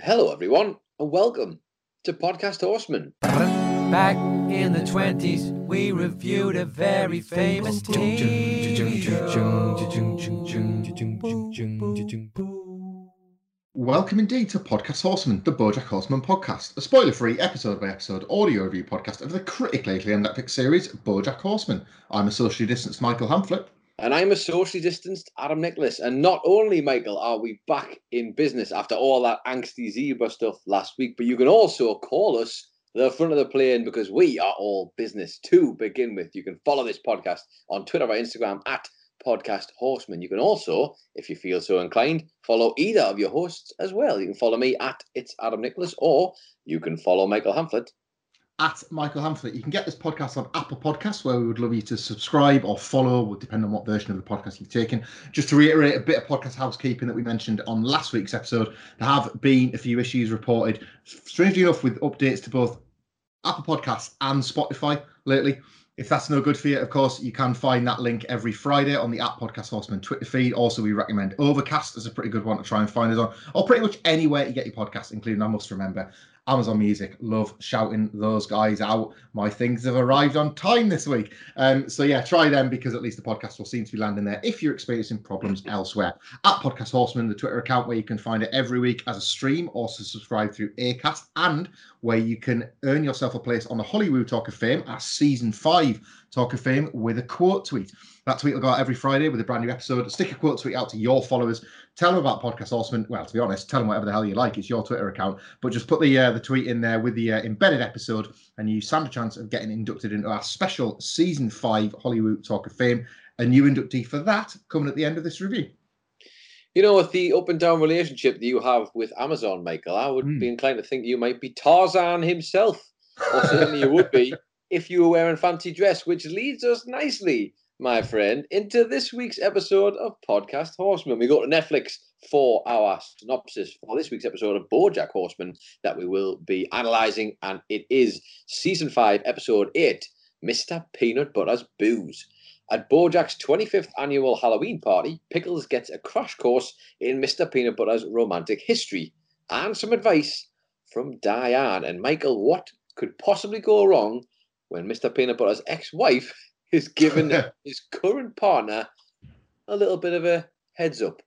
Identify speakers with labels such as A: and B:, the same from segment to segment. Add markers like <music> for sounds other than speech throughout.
A: Hello, everyone, and welcome to Podcast Horseman.
B: Back in the 20s, we reviewed a very famous team.
C: Welcome indeed to Podcast Horseman, the Bojack Horseman podcast, a spoiler-free episode by episode audio review podcast of the critically acclaimed Netflix series Bojack Horseman. I'm a socially distanced Michael Hamflet.
A: And I'm a socially distanced Adam Nicholas. And not only, Michael, are we back in business after all that angsty zebra stuff last week, but you can also call us the front of the plane because we are all business to begin with. You can follow this podcast on Twitter or Instagram at Podcast Horseman. You can also, if you feel so inclined, follow either of your hosts as well. You can follow me at It's Adam Nicholas, or you can follow Michael Hamflet
C: at Michael Hamflet. You can get this podcast on Apple Podcasts, where we would love you to subscribe or follow, will depend on what version of the podcast you've taken. Just to reiterate a bit of podcast housekeeping that we mentioned on last week's episode, there have been a few issues reported, strangely enough, with updates to both Apple Podcasts and Spotify lately. If that's no good for you, of course, you can find that link every Friday on the app Podcast Horseman Twitter feed. Also, we recommend Overcast as a pretty good one to try and find us on, or pretty much anywhere you get your podcast, including, I must remember, Amazon Music. Love shouting those guys out. My things have arrived on time this week. Um, so yeah, try them because at least the podcast will seem to be landing there if you're experiencing problems elsewhere. At Podcast Horseman, the Twitter account where you can find it every week as a stream, also subscribe through Acast, and where you can earn yourself a place on the Hollywood Talk of Fame as season five Talk of Fame with a quote tweet. That tweet will go out every Friday with a brand new episode. Stick a quote tweet out to your followers. Tell them about Podcast Horseman. Well, to be honest, tell them whatever the hell you like. It's your Twitter account, but just put the uh, the tweet in there with the uh, embedded episode, and you stand a chance of getting inducted into our special season five Hollywood Talk of Fame. A new inductee for that coming at the end of this review.
A: You know, with the up and down relationship that you have with Amazon, Michael, I would mm. be inclined to think you might be Tarzan himself, or certainly you would be <laughs> if you were wearing fancy dress, which leads us nicely my friend, into this week's episode of Podcast Horseman. We go to Netflix for our synopsis for this week's episode of Bojack Horseman that we will be analysing, and it is season five, episode eight, Mr. Peanut Butter's Boos. At Bojack's 25th annual Halloween party, Pickles gets a crash course in Mr. Peanut Butter's romantic history and some advice from Diane. And Michael, what could possibly go wrong when Mr. Peanut Butter's ex wife is given <laughs> his current partner a little bit of a heads up.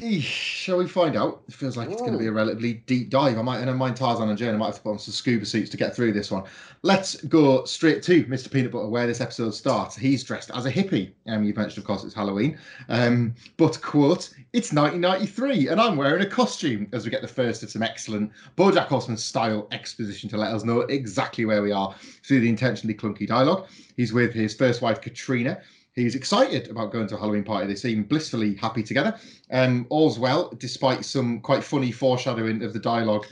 C: Eesh, shall we find out? It feels like it's going to be a relatively deep dive. I might, and I mind Tarzan and Jane, I might have to put on some scuba suits to get through this one. Let's go straight to Mr. Peanut Butter, where this episode starts. He's dressed as a hippie. Um, you mentioned, of course, it's Halloween. Um, but quote, it's 1993, and I'm wearing a costume. As we get the first of some excellent BoJack Horseman style exposition to let us know exactly where we are through the intentionally clunky dialogue. He's with his first wife Katrina He's excited about going to a Halloween party. They seem blissfully happy together. Um, all's well, despite some quite funny foreshadowing of the dialogue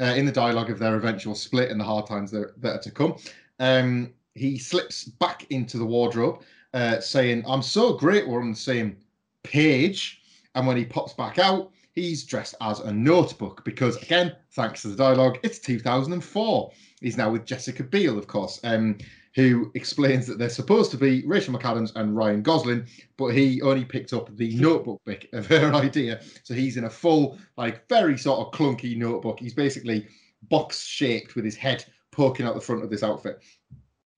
C: uh, in the dialogue of their eventual split and the hard times that, that are to come. Um, he slips back into the wardrobe, uh, saying, "I'm so great. We're on the same page." And when he pops back out, he's dressed as a notebook because, again, thanks to the dialogue, it's 2004. He's now with Jessica Biel, of course. Um, who explains that they're supposed to be Rachel McAdams and Ryan Gosling, but he only picked up the notebook bit of her <laughs> idea. So he's in a full, like, very sort of clunky notebook. He's basically box shaped with his head poking out the front of this outfit.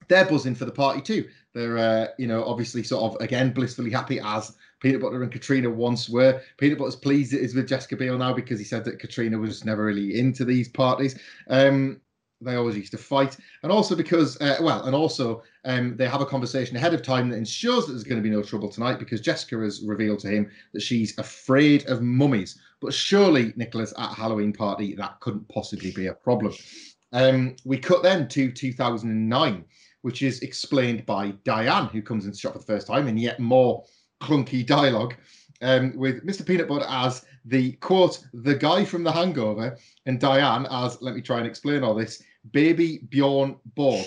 C: They're buzzing for the party too. They're, uh, you know, obviously sort of again blissfully happy as Peanut Butter and Katrina once were. Peanut Butter's pleased it is with Jessica Biel now because he said that Katrina was never really into these parties. Um, they always used to fight, and also because, uh, well, and also um, they have a conversation ahead of time that ensures that there's going to be no trouble tonight because Jessica has revealed to him that she's afraid of mummies. But surely, Nicholas, at Halloween party, that couldn't possibly be a problem. Um, we cut then to 2009, which is explained by Diane, who comes into shop for the first time, and yet more clunky dialogue. Um, with Mr. Peanut Butter as the quote, the guy from the hangover, and Diane as, let me try and explain all this, baby Bjorn Borg,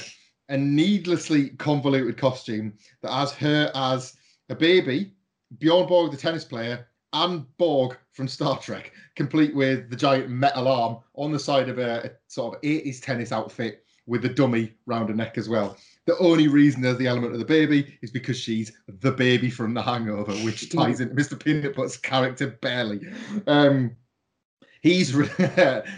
C: a needlessly convoluted costume that has her as a baby, Bjorn Borg, the tennis player, and Borg from Star Trek, complete with the giant metal arm on the side of a, a sort of 80s tennis outfit with the dummy round her neck as well. The only reason there's the element of the baby is because she's the baby from The Hangover, which <laughs> ties into Mr. Peanut Butter's character barely. Um, he's re- <laughs>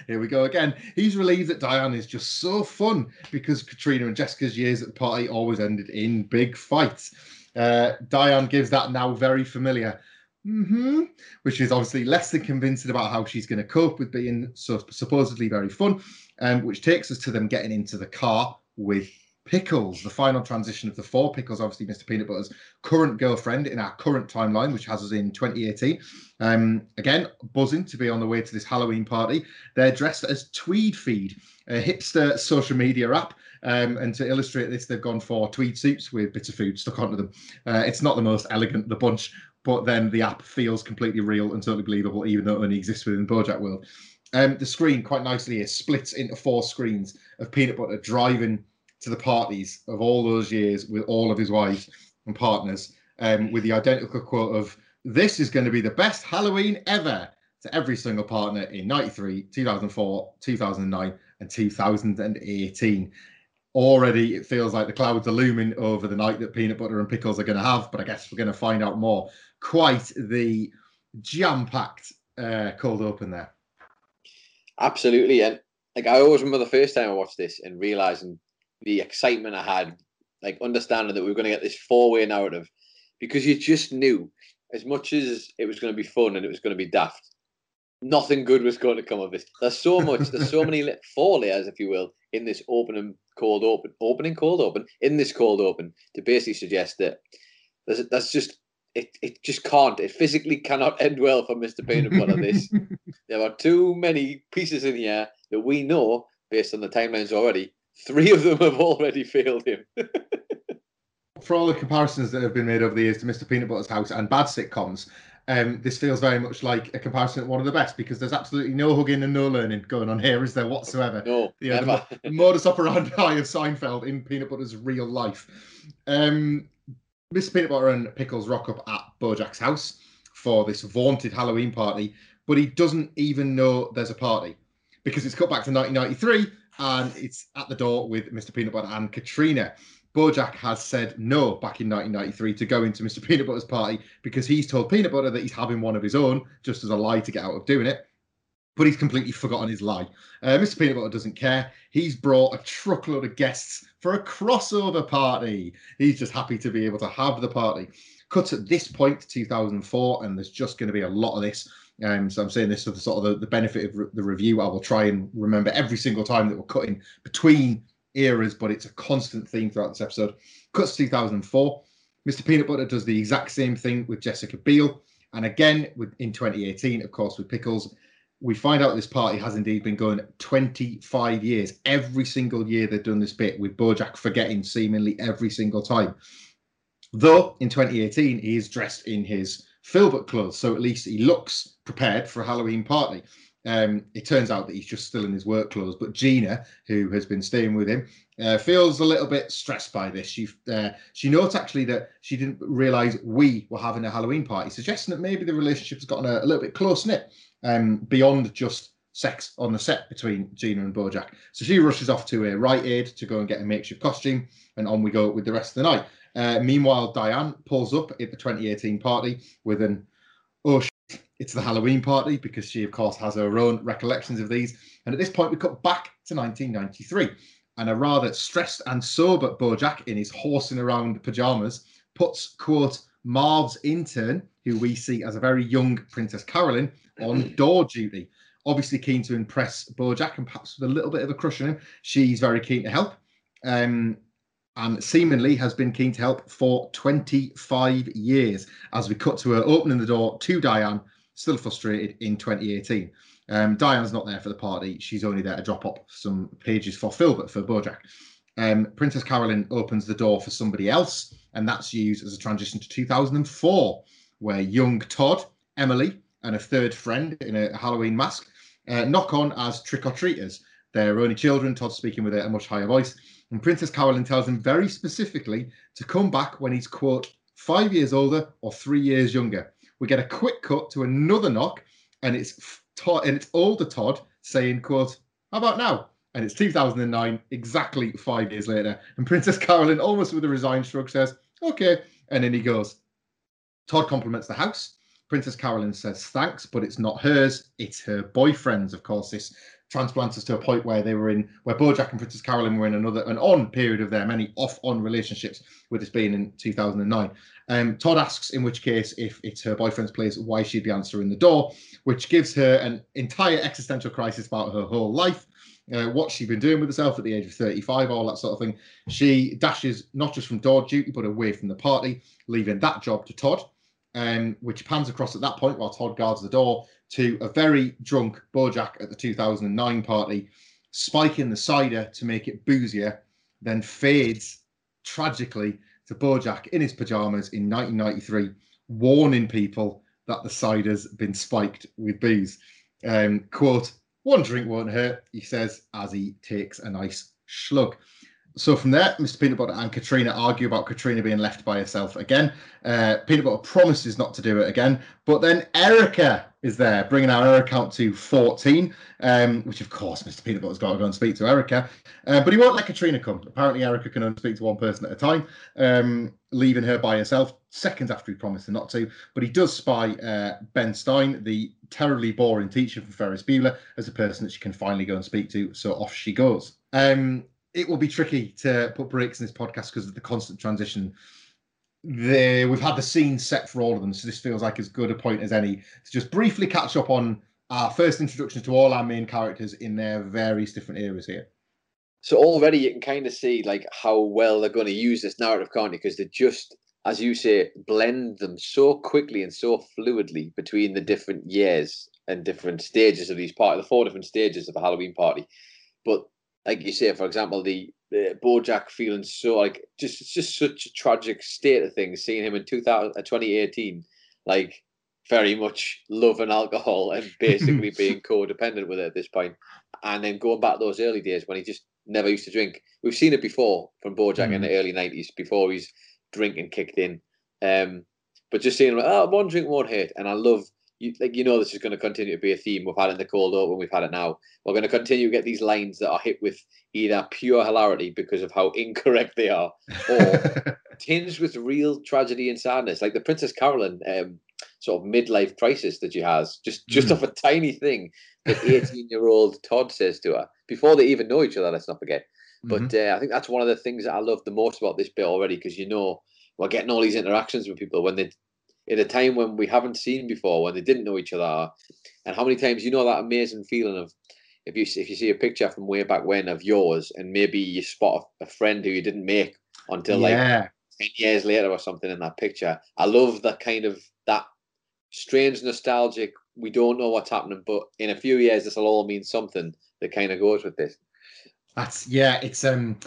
C: here we go again. He's relieved that Diane is just so fun because Katrina and Jessica's years at the party always ended in big fights. Uh, Diane gives that now very familiar Mm-hmm. which is obviously less than convincing about how she's going to cope with being so supposedly very fun, um, which takes us to them getting into the car with Pickles, the final transition of the four. Pickles, obviously, Mr. Peanut Butter's current girlfriend in our current timeline, which has us in 2018. Um, again, buzzing to be on the way to this Halloween party. They're dressed as Tweed Feed, a hipster social media app. Um, and to illustrate this, they've gone for tweed suits with bits of food stuck onto them. Uh, it's not the most elegant the bunch, but then the app feels completely real and totally believable, even though it only exists within the Bojack world. Um, the screen, quite nicely, is splits into four screens of Peanut Butter driving to the parties of all those years with all of his wives and partners, um, with the identical quote of "This is going to be the best Halloween ever." To every single partner in '93, 2004, 2009, and 2018 already it feels like the clouds are looming over the night that peanut butter and pickles are going to have but i guess we're going to find out more quite the jam-packed uh, cold open there
A: Absolutely, and like I always remember the first time I watched this and realizing the excitement I had, like understanding that we were going to get this four-way narrative, because you just knew as much as it was going to be fun and it was going to be daft, nothing good was going to come of this. There's so much, there's so many <laughs> four layers, if you will, in this opening cold open, opening cold open, in this cold open to basically suggest that there's that's just it, it just can't. It physically cannot end well for Mr. Peanut Butter. This <laughs> there are too many pieces in the air that we know, based on the timelines already. Three of them have already failed him. <laughs>
C: for all the comparisons that have been made over the years to Mr. Peanut Butter's House and bad sitcoms, um, this feels very much like a comparison to one of the best because there's absolutely no hugging and no learning going on here, is there whatsoever?
A: No,
C: Yeah, the,
A: never.
C: the modus operandi of Seinfeld in Peanut Butter's real life. Um, Mr. Peanut Butter and Pickles rock up at Bojack's house for this vaunted Halloween party, but he doesn't even know there's a party because it's cut back to 1993 and it's at the door with Mr. Peanut Butter and Katrina. Bojack has said no back in 1993 to go into Mr. <laughs> Peanut Butter's party because he's told Peanut Butter that he's having one of his own, just as a lie to get out of doing it. But he's completely forgotten his lie. Uh, Mr. Peanut Butter doesn't care. He's brought a truckload of guests for a crossover party. He's just happy to be able to have the party. Cut at this point, 2004, and there's just going to be a lot of this. Um, so I'm saying this for the sort of the, the benefit of re- the review. I will try and remember every single time that we're cutting between eras, but it's a constant theme throughout this episode. Cuts to 2004. Mr. Peanut Butter does the exact same thing with Jessica Biel. And again, with, in 2018, of course, with Pickles, we find out this party has indeed been going 25 years. Every single year they've done this bit, with Bojack forgetting seemingly every single time. Though in 2018, he is dressed in his Filbert clothes, so at least he looks prepared for a Halloween party. Um, it turns out that he's just still in his work clothes, but Gina, who has been staying with him, uh, feels a little bit stressed by this. She uh, she notes actually that she didn't realise we were having a Halloween party, suggesting that maybe the relationship has gotten a, a little bit close knit, um, beyond just sex on the set between Gina and Bojack. So she rushes off to a Rite Aid to go and get a makeshift costume, and on we go with the rest of the night. Uh, meanwhile, Diane pulls up at the 2018 party with an oh shit, it's the Halloween party because she, of course, has her own recollections of these. And at this point, we cut back to 1993, and a rather stressed and sober Bojack in his horsing around pajamas puts quote Marv's intern, who we see as a very young Princess Carolyn, <clears throat> on door duty. Obviously keen to impress Bojack and perhaps with a little bit of a crush on him. She's very keen to help. Um, and seemingly has been keen to help for 25 years as we cut to her opening the door to Diane, still frustrated in 2018. Um, Diane's not there for the party. She's only there to drop up some pages for Filbert for Bojack. Um, Princess Carolyn opens the door for somebody else, and that's used as a transition to 2004, where young Todd, Emily, and a third friend in a Halloween mask uh, knock on as trick or treaters. They're only children, Todd speaking with a much higher voice. And Princess Carolyn tells him very specifically to come back when he's, quote, five years older or three years younger. We get a quick cut to another knock, and it's Todd, and it's older Todd saying, quote, how about now? And it's 2009, exactly five years later. And Princess Carolyn, almost with a resigned shrug, says, okay. And then he goes. Todd compliments the house. Princess Carolyn says thanks, but it's not hers, it's her boyfriend's. Of course, this transplants us to a point where they were in, where Bojack and Princess Carolyn were in another, an on period of their many off on relationships, with this being in 2009. Um, Todd asks, in which case, if it's her boyfriend's place, why she'd be answering the door, which gives her an entire existential crisis about her whole life. Uh, what she'd been doing with herself at the age of 35, all that sort of thing. She dashes not just from door duty, but away from the party, leaving that job to Todd um, which pans across at that point while Todd guards the door to a very drunk Bojack at the 2009 party, spiking the cider to make it boozier, then fades tragically to Bojack in his pajamas in 1993, warning people that the cider's been spiked with booze. Um, quote, one drink won't hurt, he says as he takes a nice slug. So from there, Mr. Peanut Butter and Katrina argue about Katrina being left by herself again. Uh, Peanut Butter promises not to do it again, but then Erica is there, bringing our error count to 14, um, which of course Mr. Peanut Butter's got to go and speak to Erica, uh, but he won't let Katrina come. Apparently, Erica can only speak to one person at a time, um, leaving her by herself seconds after he promised her not to. But he does spy uh, Ben Stein, the terribly boring teacher from Ferris Bueller, as a person that she can finally go and speak to. So off she goes. Um, it will be tricky to put breaks in this podcast because of the constant transition. The, we've had the scene set for all of them, so this feels like as good a point as any to just briefly catch up on our first introduction to all our main characters in their various different eras here.
A: So already you can kind of see like how well they're going to use this narrative, can't you? Because they just, as you say, blend them so quickly and so fluidly between the different years and different stages of these parties, the four different stages of a Halloween party. But like you say, for example, the, the Bojack feeling so like just it's just such a tragic state of things. Seeing him in 2000, uh, 2018, like very much love and alcohol and <laughs> basically being codependent with it at this point, and then going back to those early days when he just never used to drink. We've seen it before from Bojack mm. in the early 90s before he's drinking kicked in. Um, but just seeing him, oh, one drink won't hurt, and I love you like you know this is going to continue to be a theme. We've had it in the cold open, we've had it now. We're going to continue to get these lines that are hit with either pure hilarity because of how <laughs> incorrect they are, or <laughs> tinged with real tragedy and sadness, like the Princess Carolyn um, sort of midlife crisis that she has, just just mm. off a tiny thing that <laughs> eighteen-year-old Todd says to her before they even know each other. Let's not forget. But mm-hmm. uh, I think that's one of the things that I love the most about this bit already, because you know we're getting all these interactions with people when they in a time when we haven't seen before, when they didn't know each other, and how many times you know that amazing feeling of if you if you see a picture from way back when of yours, and maybe you spot a, friend who you didn't make until yeah. like ten years later or something in that picture. I love that kind of that strange nostalgic. We don't know what's happening, but in a few years, this will all mean something that kind of goes with this.
C: That's yeah. It's um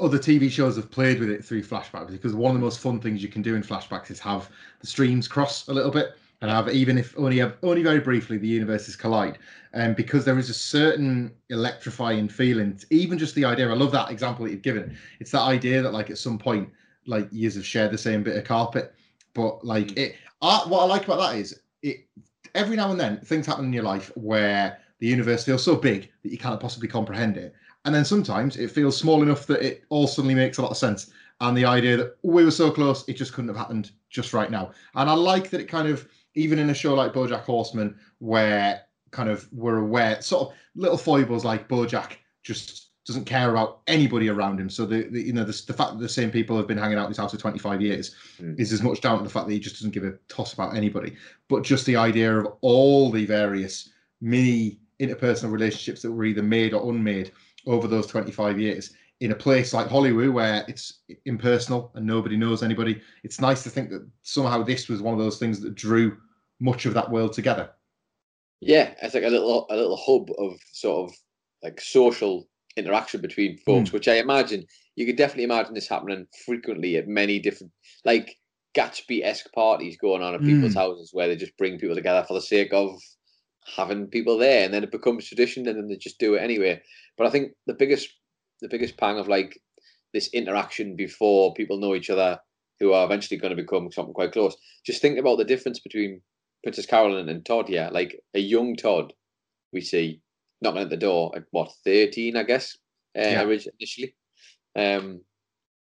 C: other TV shows have played with it through flashbacks because one of the most fun things you can do in flashbacks is have the streams cross a little bit and have even if only only very briefly the universes collide. And um, because there is a certain electrifying feeling even just the idea i love that example that you've given. It's that idea that like at some point like years have shared the same bit of carpet. But like mm. it I, what i like about that is it every now and then things happen in your life where the universe feels so big that you can't possibly comprehend it and then sometimes it feels small enough that it all suddenly makes a lot of sense. And the idea that we were so close, it just couldn't have happened just right now. And I like that it kind of, even in a show like Bojack Horseman, where kind of we're aware, sort of little foibles like Bojack just doesn't care about anybody around him. So the, the you know the, the, fact that the same people have been hanging out in this house for 25 years mm. is as much down to the fact that he just doesn't give a toss about anybody, but just the idea of all the various mini interpersonal relationships that were either made or unmade over those 25 years in a place like Hollywood where it's impersonal and nobody knows anybody. It's nice to think that somehow this was one of those things that drew much of that world together.
A: Yeah, it's like a little a little hub of sort of like social interaction between folks, mm. which I imagine you could definitely imagine this happening frequently at many different like Gatsby esque parties going on at people's mm. houses where they just bring people together for the sake of having people there, and then it becomes tradition, and then they just do it anyway. But I think the biggest the biggest pang of like this interaction before people know each other, who are eventually going to become something quite close. Just think about the difference between Princess Carolyn and Todd Yeah, Like a young Todd, we see knocking at the door at what thirteen, I guess, uh, yeah. initially. Um,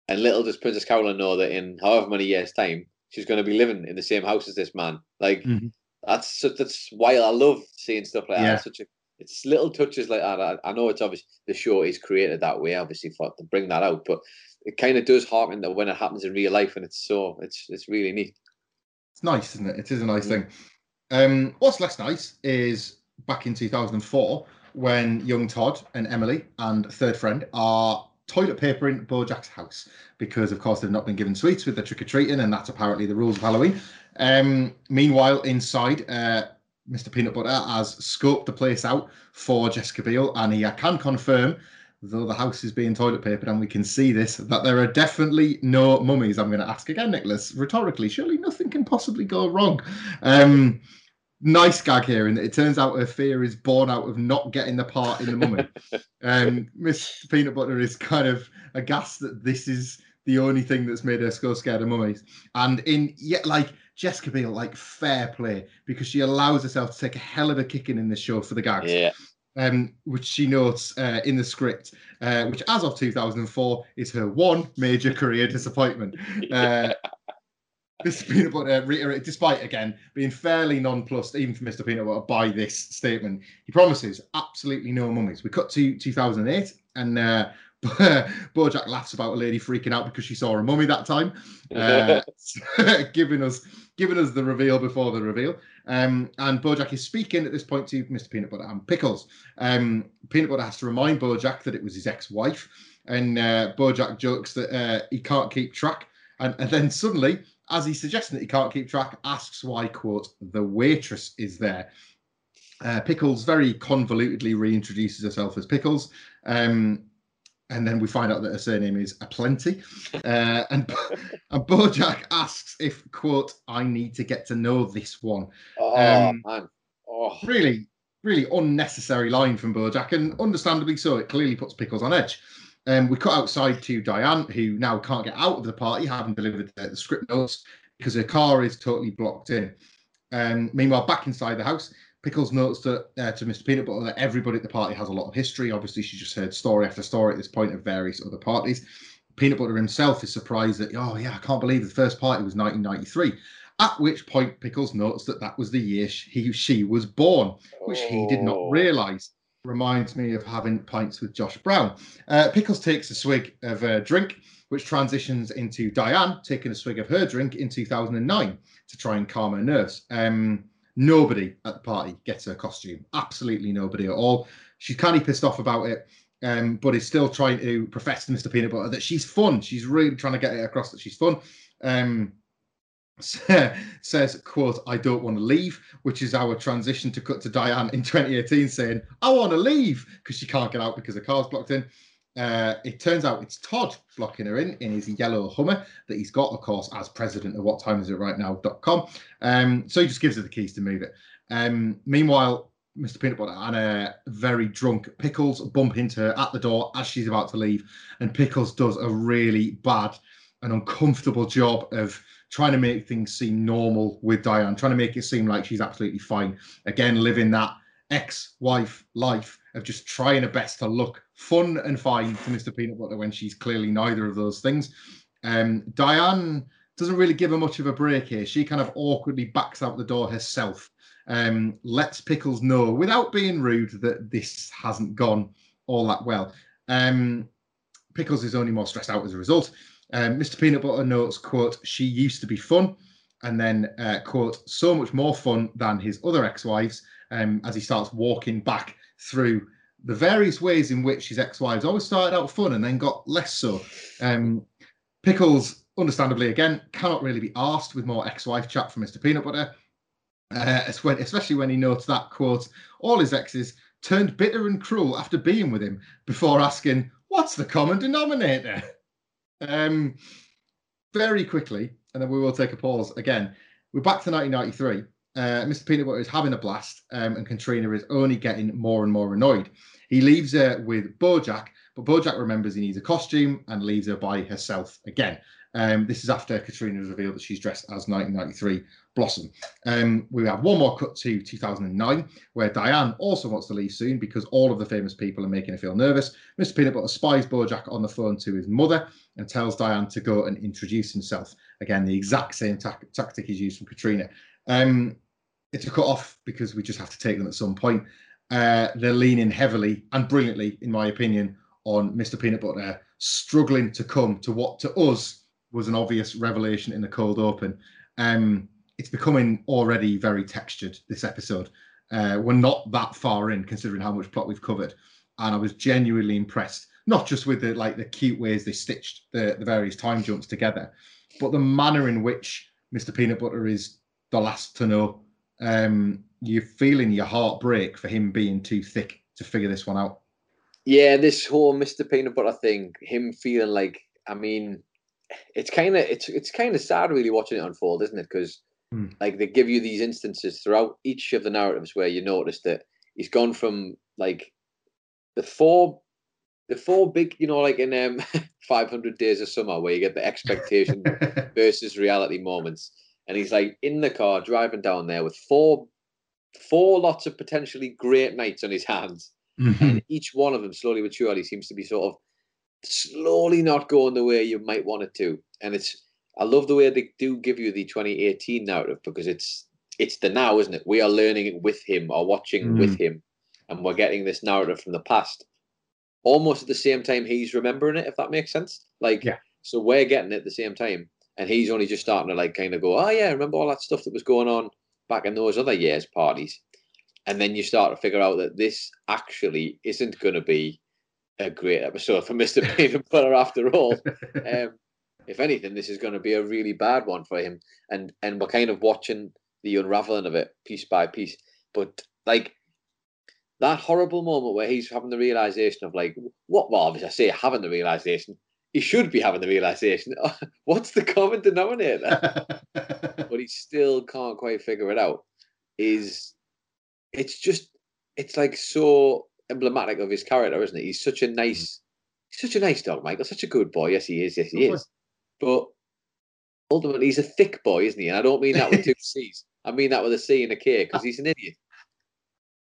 A: and little does Princess Carolyn know that in however many years' time, she's going to be living in the same house as this man. Like mm-hmm. That's that's why I love seeing stuff like yeah. that. such a it's little touches like that. I, I, know it's obvious the show is created that way, obviously, for to bring that out, but it kind of does harken that when it happens in real life, and it's so it's it's really neat.
C: It's nice, isn't it? It is a nice mm. thing. Um, what's less nice is back in 2004 when young Todd and Emily and third friend are toilet paper in Bojack's house because, of course, they've not been given sweets with the trick or treating, and that's apparently the rules of Halloween. Um, meanwhile, inside, uh, Mr. Peanut Butter has scoped the place out for Jessica Biel, and he can confirm, though the house is being toilet papered and we can see this, that there are definitely no mummies. I'm going to ask again, Nicholas, rhetorically. Surely nothing can possibly go wrong. Um, nice gag here, and it turns out her fear is born out of not getting the part in the mummy. <laughs> um, Miss Peanut Butter is kind of aghast that this is the only thing that's made her so scared of mummies. And in yet, like Jessica Biel, like fair play because she allows herself to take a hell of a kicking in this show for the gags.
A: Yeah.
C: Um, which she notes uh, in the script, uh, which as of 2004 is her one major career disappointment. <laughs> Uh, Mr. Peanut Butter reiterate, despite again being fairly nonplussed, even for Mr. Peanut Butter, by this statement, he promises absolutely no mummies. We cut to 2008, and uh, <laughs> Bojack laughs about a lady freaking out because she saw a mummy that time, uh, <laughs> giving us giving us the reveal before the reveal. Um, and Bojack is speaking at this point to Mr. Peanut Butter and Pickles. Um, Peanut Butter has to remind Bojack that it was his ex-wife, and uh, Bojack jokes that uh, he can't keep track. And, and then suddenly, as he's suggesting that he can't keep track, asks why quote the waitress is there. Uh, Pickles very convolutedly reintroduces herself as Pickles. Um, and then we find out that her surname is Aplenty. Uh, and <laughs> and Bojack asks if quote I need to get to know this one.
A: Oh um, man, oh.
C: really, really unnecessary line from Bojack, and understandably so. It clearly puts Pickles on edge. Um, we cut outside to Diane, who now can't get out of the party, having delivered the, the script notes because her car is totally blocked in. Um, meanwhile, back inside the house, Pickles notes that uh, to Mr. Peanut Butter that everybody at the party has a lot of history. Obviously, she just heard story after story at this point of various other parties. Peanut Butter himself is surprised that, oh, yeah, I can't believe the first party was 1993. At which point, Pickles notes that that was the year he, she was born, which he did not oh. Reminds me of having pints with Josh Brown. Uh, Pickles takes a swig of a drink, which transitions into Diane taking a swig of her drink in 2009 to try and calm her nerves. Um, Nobody at the party gets her costume. Absolutely nobody at all. She's kind of pissed off about it, um, but is still trying to profess to Mr. Peanut Butter that she's fun. She's really trying to get it across that she's fun. Um, <laughs> says, quote, I don't want to leave, which is our transition to cut to Diane in <laughs> 2018 saying, I want to leave because she can't get out because the car's blocked in. Uh, it turns out it's Todd blocking her in in his yellow Hummer that he's got, of course, as president of What Time Is It Right Now.com. Um, so he just gives her the keys to move it. Um, meanwhile, Mr. Peanut Butter and a very drunk Pickles bump into her at the door as she's about to leave, and Pickles does a really bad and uncomfortable job of trying to make things seem normal with Diane, trying to make it seem like she's absolutely fine. Again, living that ex-wife life of just trying her best to look fun and fine to Mr. Peanut Butter when she's clearly neither of those things. Um, Diane doesn't really give her much of a break here. She kind of awkwardly backs out the door herself. Um, lets Pickles know without being rude that this hasn't gone all that well. Um, Pickles is only more stressed out as a result. Um, Mr. Peanut Butter notes, quote, she used to be fun, and then, uh, quote, so much more fun than his other ex-wives, um, as he starts walking back through the various ways in which his ex-wives always started out fun and then got less so. Um, Pickles, understandably, again, cannot really be asked with more ex-wife chat from Mr. Peanut Butter, uh, especially when he notes that, quote, all his exes turned bitter and cruel after being with him before asking, what's the common denominator? Um, very quickly, and then we will take a pause again. We're back to 1993. Uh, Mr. Peanut Butter is having a blast, um, and Katrina is only getting more and more annoyed. He leaves her with Bojack, but Bojack remembers he needs a costume and leaves her by herself again. Um, this is after Katrina has revealed that she's dressed as 1993 Blossom. Um, we have one more cut to 2009, where Diane also wants to leave soon because all of the famous people are making her feel nervous. Mr. Peanut Butter spies Bojack on the phone to his mother and tells Diane to go and introduce himself. Again, the exact same ta- tactic is used from Katrina. Um, it's a cut off because we just have to take them at some point. Uh, they're leaning heavily and brilliantly, in my opinion, on Mr. Peanut Butter struggling to come to what to us was an obvious revelation in the cold open. Um, it's becoming already very textured this episode. Uh, we're not that far in considering how much plot we've covered, and I was genuinely impressed. Not just with the like the cute ways they stitched the, the various time jumps together, but the manner in which Mr. Peanut Butter is the last to know. Um, you're feeling your heart break for him being too thick to figure this one out.
A: Yeah, this whole Mr. Peanut Butter thing, him feeling like, I mean, it's kind of it's it's kind of sad really watching it unfold, isn't it? Because
C: Hmm.
A: like they give you these instances throughout each of the narratives where you notice that he's gone from like the four the four big, you know, like in um <laughs> 500 Days of Summer, where you get the expectation <laughs> versus reality moments, and he's like in the car driving down there with four four lots of potentially great nights on his hands,
C: Mhm.
A: and each one of them slowly but surely seems to be sort of slowly not going the way you might want it to. And it's I love the way they do give you the 2018 narrative because it's it's the now, isn't it? We are learning it with him or watching with him, and we're getting this narrative from the past, almost at the same time he's remembering it. If that makes sense, like
C: Yeah.
A: so we're getting it at the same time, and he's only just starting to like kind of go, oh yeah, remember all that stuff that was going on back in those other years parties, and then you start to figure out that this actually isn't going to be a great episode for Mr. Peanut <laughs> Butter after all. <laughs> Um, if anything, this is going to be a really bad one for him, and and we're kind of watching the unraveling of it piece by piece. But like that horrible moment where he's having the realization of like what? Well, obviously, I say having the realization. He should be having the realization. <laughs> What's the common denominator? <laughs> but he still can't quite figure it out. Is it's just it's like so emblematic of his character, isn't it? He's such a nice, mm. he's such a nice dog, Michael. Such a good boy. Yes, he is. Yes, he is. But ultimately, he's a thick boy, isn't he? And I don't mean that with two <laughs> C's. I mean that with a C and a K because he's an idiot.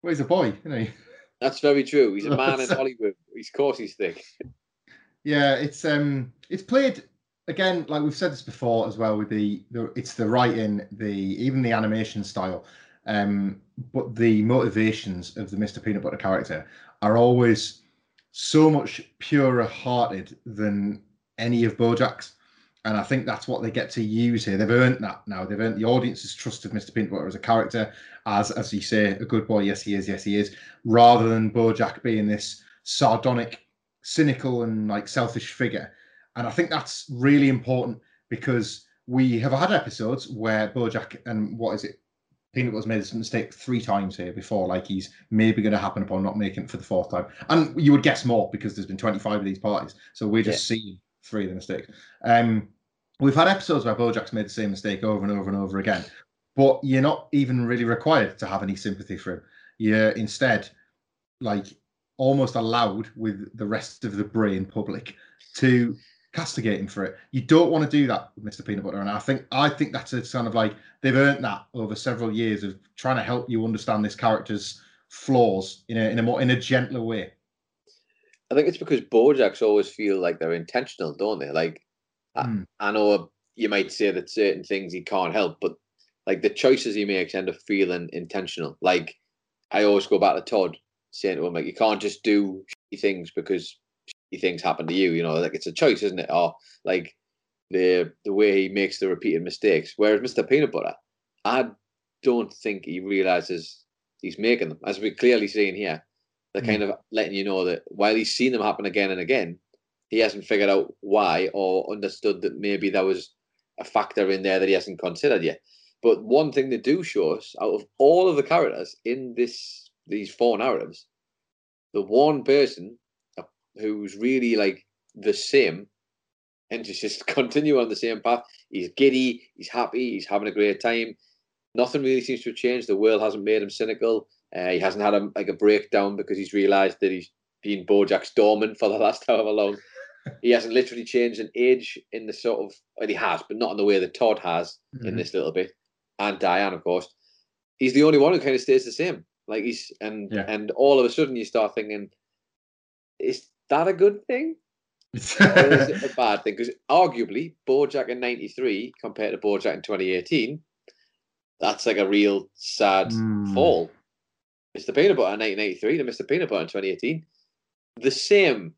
C: well, he's a boy, isn't he?
A: That's very true. He's a man in <laughs> Hollywood. He's of course he's thick.
C: Yeah, it's um, it's played again. Like we've said this before as well. With the, the it's the writing, the even the animation style, um, but the motivations of the Mr. Peanut Butter character are always so much purer hearted than any of Bojack's. And I think that's what they get to use here. They've earned that now. They've earned the audience's trust of Mr. Butter as a character, as as you say, a good boy. Yes, he is. Yes, he is. Rather than Bojack being this sardonic, cynical, and like selfish figure. And I think that's really important because we have had episodes where Bojack and what is it? Peanut Butter's made this mistake three times here before, like he's maybe going to happen upon not making it for the fourth time. And you would guess more because there's been 25 of these parties. So we're just seeing three of the mistakes. Um, we've had episodes where Bojack's made the same mistake over and over and over again, but you're not even really required to have any sympathy for him. You're instead like almost allowed with the rest of the brain public to castigate him for it. You don't want to do that with Mr. Peanut Butter, and I think I think that's a kind of like they've earned that over several years of trying to help you understand this character's flaws in a in a more in a gentler way.
A: I think it's because Bojacks always feel like they're intentional, don't they? Like I,
C: Hmm.
A: I know you might say that certain things he can't help, but like the choices he makes end up feeling intentional. Like I always go back to Todd saying to him, like you can't just do shitty things because he thinks happened to you. You know, like it's a choice, isn't it? Or like the the way he makes the repeated mistakes. Whereas Mr. Peanut Butter, I don't think he realizes he's making them, as we're clearly seeing here. They're mm. kind of letting you know that while he's seen them happen again and again, he hasn't figured out why or understood that maybe there was a factor in there that he hasn't considered yet. But one thing they do show us, out of all of the characters in this these four narratives, the one person who's really like the same and just, just <laughs> continue on the same path. He's giddy, he's happy, he's having a great time. Nothing really seems to have changed. The world hasn't made him cynical. Uh, he hasn't had a, like a breakdown because he's realised that he's been Bojack's doorman for the last <laughs> however long. he hasn't literally changed an age in the sort of well, he has, but not in the way that Todd has mm-hmm. in this little bit, and Diane, of course. He's the only one who kind of stays the same. Like he's and yeah. and all of a sudden you start thinking, is that a good thing? or is it a <laughs> bad thing? Because arguably, Bojack in '93 compared to Bojack in 2018, that's like a real sad mm. fall. Mr. Peanut Butter in 1983 to Mr. Peanut Butter in 2018, the same.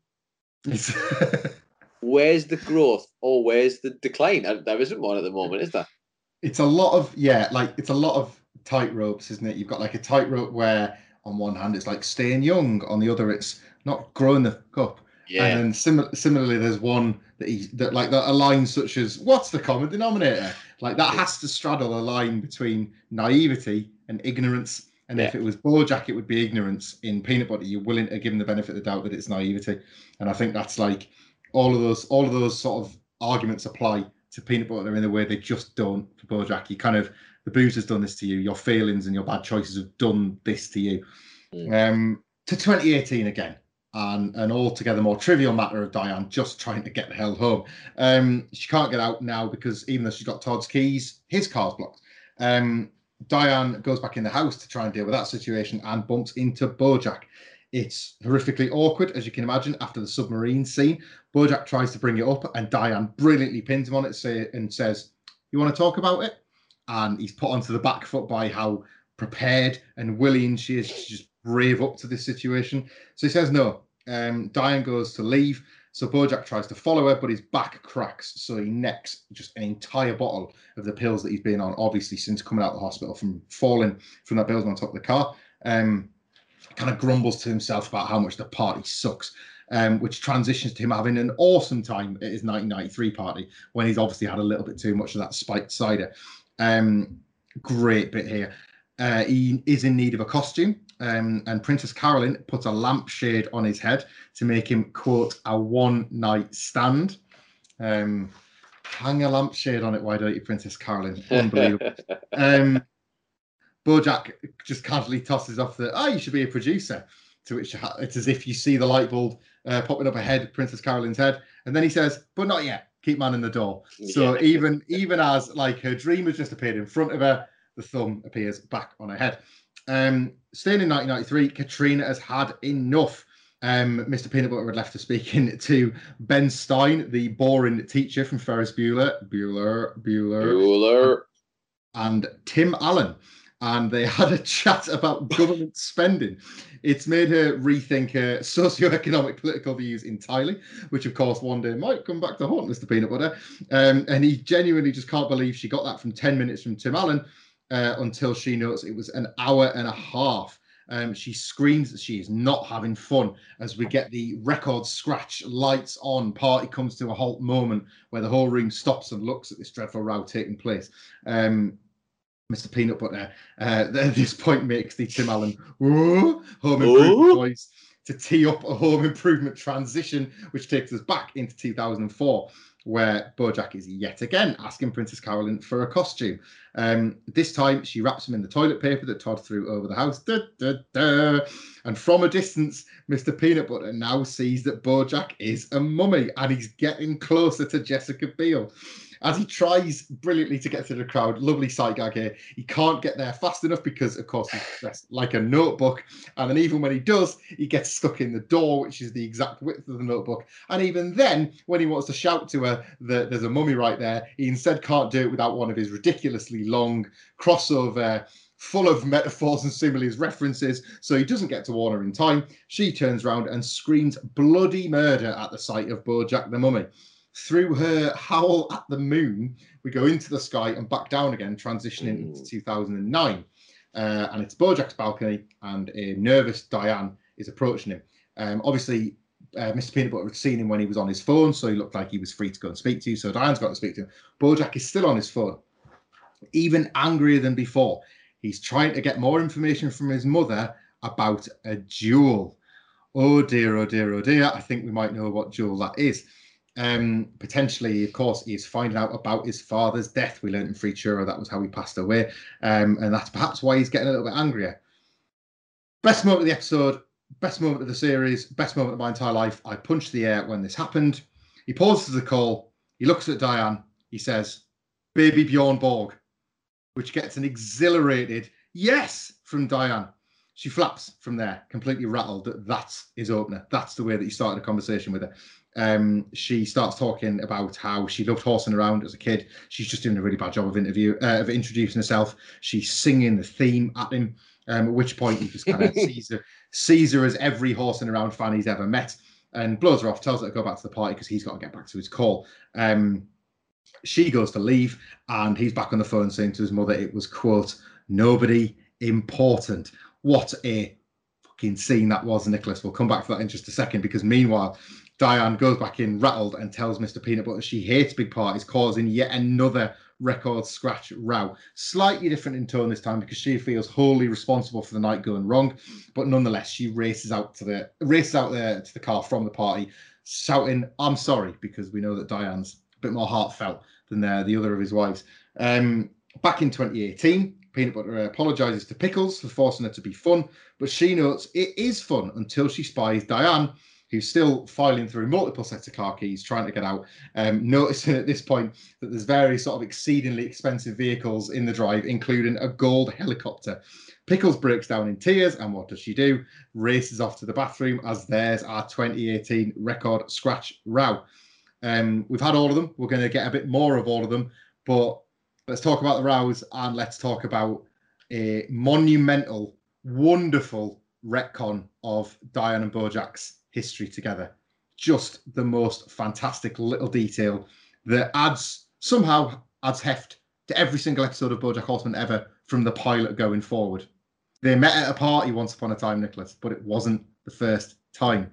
A: <laughs> where's the growth or where's the decline? Uh, there isn't one at the moment, is there?
C: It's a lot of yeah, like it's a lot of tight ropes, isn't it? You've got like a tightrope where on one hand it's like staying young, on the other it's not growing the cup. Yeah. And then sim- similarly, there's one that he that like that a line such as "What's the common denominator?" Like that has to straddle a line between naivety and ignorance. And yeah. if it was Bojack, it would be ignorance. In Peanut Butter, you're willing to give him the benefit of the doubt that it's naivety. And I think that's like all of those all of those sort of arguments apply to Peanut Butter in a way they just don't for Bojack. You kind of the booze has done this to you. Your feelings and your bad choices have done this to you. Mm. Um, to 2018 again and an altogether more trivial matter of Diane just trying to get the hell home. Um, she can't get out now because even though she's got Todd's keys, his car's blocked. Um, Diane goes back in the house to try and deal with that situation and bumps into Bojack. It's horrifically awkward, as you can imagine, after the submarine scene. Bojack tries to bring it up, and Diane brilliantly pins him on it say, and says, You want to talk about it? And he's put onto the back foot by how prepared and willing she is to just brave up to this situation. So he says no. Um, Diane goes to leave. So Bojack tries to follow her, but his back cracks. So he necks just an entire bottle of the pills that he's been on, obviously, since coming out of the hospital from falling from that building on top of the car. Um, kind of grumbles to himself about how much the party sucks. Um, which transitions to him having an awesome time at his 1993 party when he's obviously had a little bit too much of that spiked cider. Um, great bit here. Uh, he is in need of a costume um, and Princess Carolyn put a lampshade on his head to make him quote a one night stand. Um, hang a lampshade on it, why don't you, Princess Carolyn? Unbelievable. <laughs> um, Bojack just casually tosses off the, oh, you should be a producer. To which it's as if you see the light bulb uh, popping up ahead, Princess Carolyn's head, and then he says, "But not yet. Keep man in the door." So yeah. even even as like her dream has just appeared in front of her, the thumb appears back on her head. Um, staying in 1993, Katrina has had enough. Um, Mr. Peanut Butter had left to speaking <laughs> to Ben Stein, the boring teacher from Ferris Bueller, Bueller, Bueller,
A: Bueller,
C: and Tim Allen. And they <laughs> had a chat about <laughs> government spending. It's made her rethink her socio-economic political views entirely, which of course one day might come back to haunt Mr. Peanut Butter. Um, and he genuinely just can't believe she got that from 10 minutes from Tim Allen uh, until she notes it was an hour and a half. Um, she screams that she is not having fun as we get the record scratch, lights on, party comes to a halt moment where the whole room stops and looks at this dreadful row taking place. Um, Mr. Peanut Butter uh, <laughs> at this point makes the Tim Allen home improvement voice to tee up a home improvement transition, which takes us back into 2004 where Bojack is yet again asking Princess Carolyn for a costume. Um, this time, she wraps him in the toilet paper that Todd threw over the house. Da, da, da. And from a distance, Mr. Peanut Butter now sees that Bojack is a mummy and he's getting closer to Jessica Biel as he tries brilliantly to get through the crowd, lovely sight gag here. He can't get there fast enough because, of course, he's dressed like a notebook. And then even when he does, he gets stuck in the door, which is the exact width of the notebook. And even then, when he wants to shout to her that there's a mummy right there, he instead can't do it without one of his ridiculously long crossover full of metaphors and similes, references, so he doesn't get to warn her in time. She turns round and screams bloody murder at the sight of Bojack the Mummy. Through her howl at the moon, we go into the sky and back down again, transitioning into 2009. Uh, and it's Bojack's balcony, and a nervous Diane is approaching him. Um, obviously, uh, Mr. Peanut Butter had seen him when he was on his phone, so he looked like he was free to go and speak to you. So Diane's got to speak to him. Bojack is still on his phone, even angrier than before. He's trying to get more information from his mother about a jewel. Oh dear, oh dear, oh dear. I think we might know what jewel that is. Um, potentially, of course, he's finding out about his father's death. We learned in Free Churro that was how he passed away. Um, and that's perhaps why he's getting a little bit angrier. Best moment of the episode, best moment of the series, best moment of my entire life. I punched the air when this happened. He pauses the call. He looks at Diane. He says, Baby Bjorn Borg, which gets an exhilarated yes from Diane. She flaps from there, completely rattled that that's his opener. That's the way that he started a conversation with her. Um, she starts talking about how she loved horsing around as a kid. She's just doing a really bad job of interview uh, of introducing herself. She's singing the theme at him. Um, at which point he just kind of <laughs> sees her, sees her as every horsing around fan he's ever met, and blows her off. Tells her to go back to the party because he's got to get back to his call. Um, she goes to leave, and he's back on the phone saying to his mother, "It was quote nobody important." What a fucking scene that was, Nicholas. We'll come back to that in just a second because meanwhile, Diane goes back in rattled and tells Mr. Peanut Butter she hates big parties, causing yet another record scratch row. Slightly different in tone this time because she feels wholly responsible for the night going wrong, but nonetheless she races out to the races out there to the car from the party, shouting, "I'm sorry," because we know that Diane's a bit more heartfelt than the, the other of his wives. Um, back in 2018, Peanut Butter apologizes to Pickles for forcing her to be fun, but she notes it is fun until she spies Diane, who's still filing through multiple sets of car keys trying to get out. Um, noticing <laughs> at this point that there's very sort of exceedingly expensive vehicles in the drive, including a gold helicopter. Pickles breaks down in tears, and what does she do? Races off to the bathroom as there's our 2018 record scratch row. Um, we've had all of them. We're going to get a bit more of all of them, but let's talk about the rows and let's talk about a monumental, wonderful retcon of Diane and Bojack's history together. Just the most fantastic little detail that adds somehow adds heft to every single episode of BoJack Horseman ever from the pilot going forward. They met at a party once upon a time, Nicholas, but it wasn't the first time.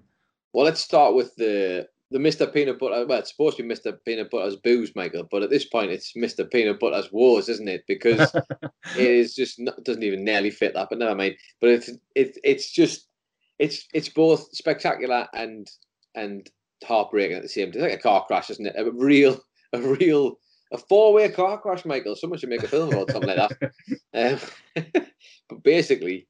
A: Well, let's start with the the Mr. Peanut Butter. Well, it's supposed to be Mr. Peanut Butter's Boos maker, but at this point, it's Mr. Peanut Butter's wars, isn't it? Because <laughs> it is just not, doesn't even nearly fit that. But never mind. But it's it's it's just it's it's both spectacular and and heartbreaking at the same time. It's like a car crash, isn't it? A real a real a four way car crash, Michael. Someone should make a film about something like that. <laughs> Um, <laughs> but basically,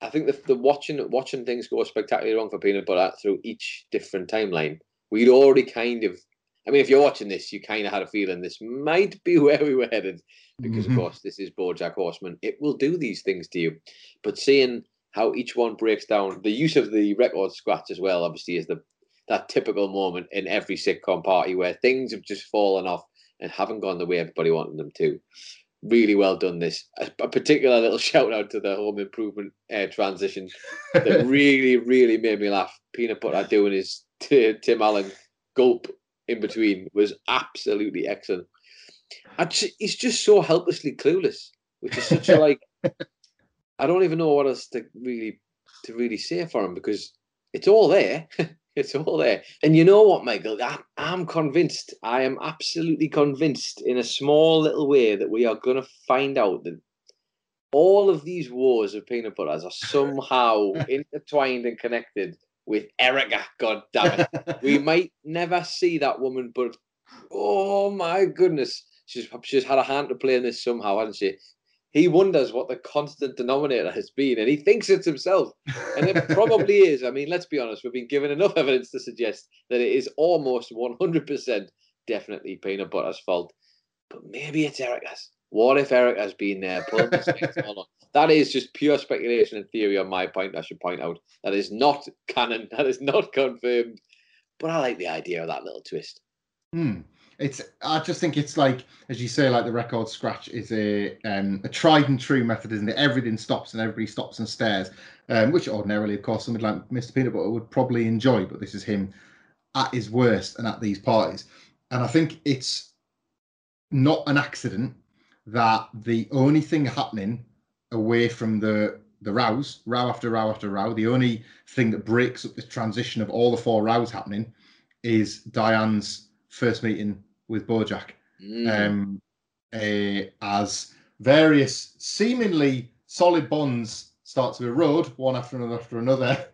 A: I think the, the watching watching things go spectacularly wrong for peanut butter through each different timeline we'd already kind of I mean, if you're watching this, you kind of had a feeling this might be <laughs> where we were headed, because
C: Mhm.
A: of course this is BoJack Horseman. It will do these things to you, but seeing how each one breaks down, the use of the record scratch as well, obviously, is the that typical moment in every sitcom party where things have just fallen off and haven't gone the way everybody wanted them to. Really well done. This a, a particular little <laughs> shout out to the home improvement uh, transition that <laughs> really, really made me laugh. Peanut butter <laughs> doing his t- Tim Allen gulp in between was absolutely excellent. I just, he's just so helplessly clueless, which is such a like. I don't even know what else to really to really say for him because it's all there. <laughs> it's all there. And you know what, Michael? I, I'm convinced. I am absolutely convinced in a small little way that we are going to find out that all of these wars of peanut butters are somehow <laughs> intertwined and connected with Erica. God damn it. we <laughs> might never see that woman, but oh my goodness, she's she's had a hand to play in this somehow, hasn't she? He wonders what the constant denominator has been, and he thinks it's himself, and it probably is. I mean, let's be honest, we've been given enough evidence to suggest that it is almost 100% definitely peanut butter's fault, but maybe it's Erica's. What if Erica's been there? That is just pure speculation and theory on my point. I should point out that is not canon. <laughs> That is not confirmed. But I like the idea of that little twist.
C: Hmm. It's I just think it's like as you say, like the record scratch is a um, a tried and true method, isn't it? Everything stops and everybody stops and stares, um, which ordinarily, of course, somebody like Mr. Peanut Butter would probably enjoy, but this is him at his worst and at these parties, and I think it's not an accident that the only thing happening away from the the rows, row after row after row, the only thing that breaks up the transition of all the four rows happening is Diane's first meeting with Bojack.
A: Mm.
C: Um, uh, as various seemingly solid bonds start to erode one after another after another,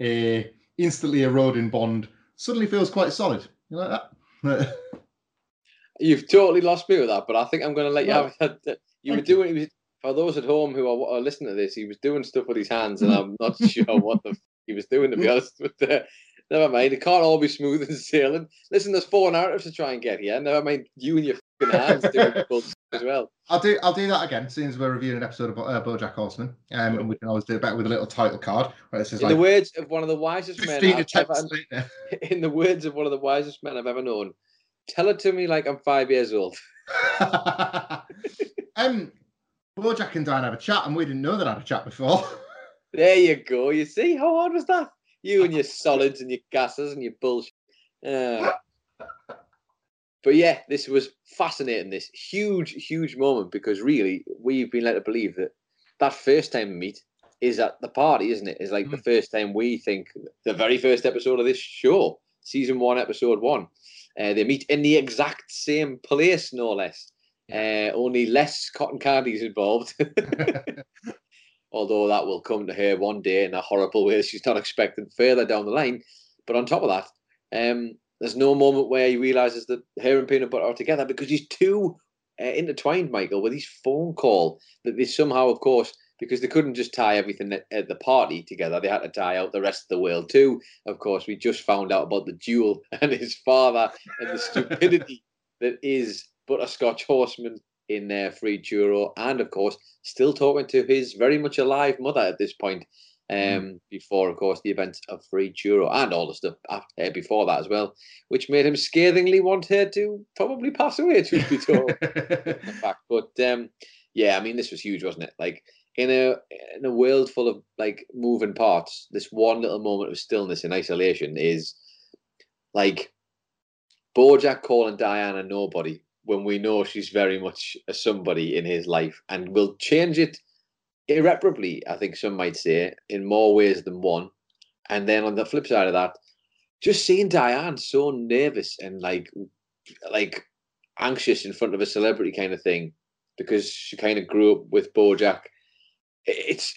C: a <laughs> instantly eroding bond suddenly feels quite solid. You like that? <laughs>
A: You've totally lost me with that, but I think I'm going to let you
C: Well,
A: have that. <laughs> You were
C: thank you.
A: doing for those at home who are, are listening to this. He was doing stuff with his hands, and I'm not sure what the f- he was doing to be honest. with uh, never mind. It can't all be smooth and sailing. Listen, there's four narratives to try and get here. Never mind you and your fucking hands doing <laughs> as well.
C: I'll do I'll do that again, seeing as we're reviewing an episode of uh, BoJack Horseman, um, and we can always do it better with a little title card where it says
A: In
C: like
A: the words of one of the wisest men
C: 15
A: I've ever,
C: later. <laughs> <laughs>
A: in the words of one of the wisest men I've ever known, tell it to me like I'm five years old.
C: um, BoJack and Diane have a chat, and we didn't know that I had a chat before.
A: There you go. You see how hard was that? You and your solids and your gases and your bullshit. Uh, <laughs> but yeah, this was fascinating. This huge, huge moment because really we've been led to believe that that first time we meet is at the party, isn't it? Is like the first time we think the very first episode of this show, season one, episode one. Uh, they meet in the exact same place, no less. Uh, only less cotton candies involved. <laughs> <laughs> although that will come to her one day in a horrible way she's not expecting further down the line. But on top of that, um, there's no moment where he realizes that her and peanut butter are together because he's too uh, intertwined, Michael, with his phone call that they somehow, of course, because they couldn't just tie everything at, at the party together, they had to tie out the rest of the world too. Of course, we just found out about the duel <laughs> and his father and the <laughs> stupidity that is Butterscotch Horseman in their free churro, and of course, still talking to his very much alive mother at this point. Um, before, of course, the event of free churro and all the stuff after, before that as well, which made him scathingly want her to probably pass away. Truth be <laughs> told, in fact. But um, yeah, I mean, this was huge, wasn't it? Like in a in a world full of like moving parts, this one little moment of stillness and isolation is like Bojack calling Diana nobody when we know she's very much a somebody in his life and will change it irreparably, I think some might say, in more ways than one. And then on the flip side of that, just seeing Diane so nervous and like like anxious in front of a celebrity kind of thing because she kind of grew up with Bojack. It's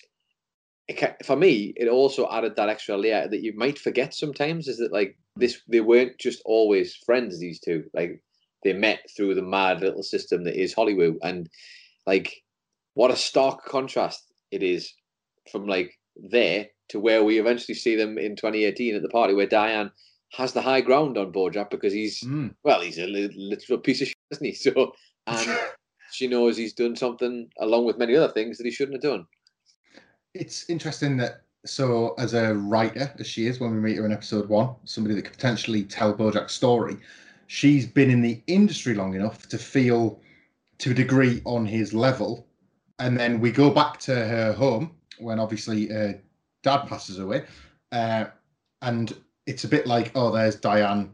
A: it, for me, it also added that extra layer that you might forget sometimes is that like this they weren't just always friends, these two. Like they met through the mad little system that is Hollywood. And like what a stark contrast it is from like there to where we eventually see them in 2018 at the party where Diane has the high ground on Bojack because he's
C: Mm.
A: well, he's a li- literal piece of shit, isn't he? <laughs> So and <laughs> she knows he's done something along with many other things that he shouldn't have done.
C: it's interesting that so as a writer as she is when we meet her in episode one somebody that could potentially tell bojack's story she's been in the industry long enough to feel to a degree on his level and then we go back to her home when obviously dad passes away uh, and it's a bit like oh there's diane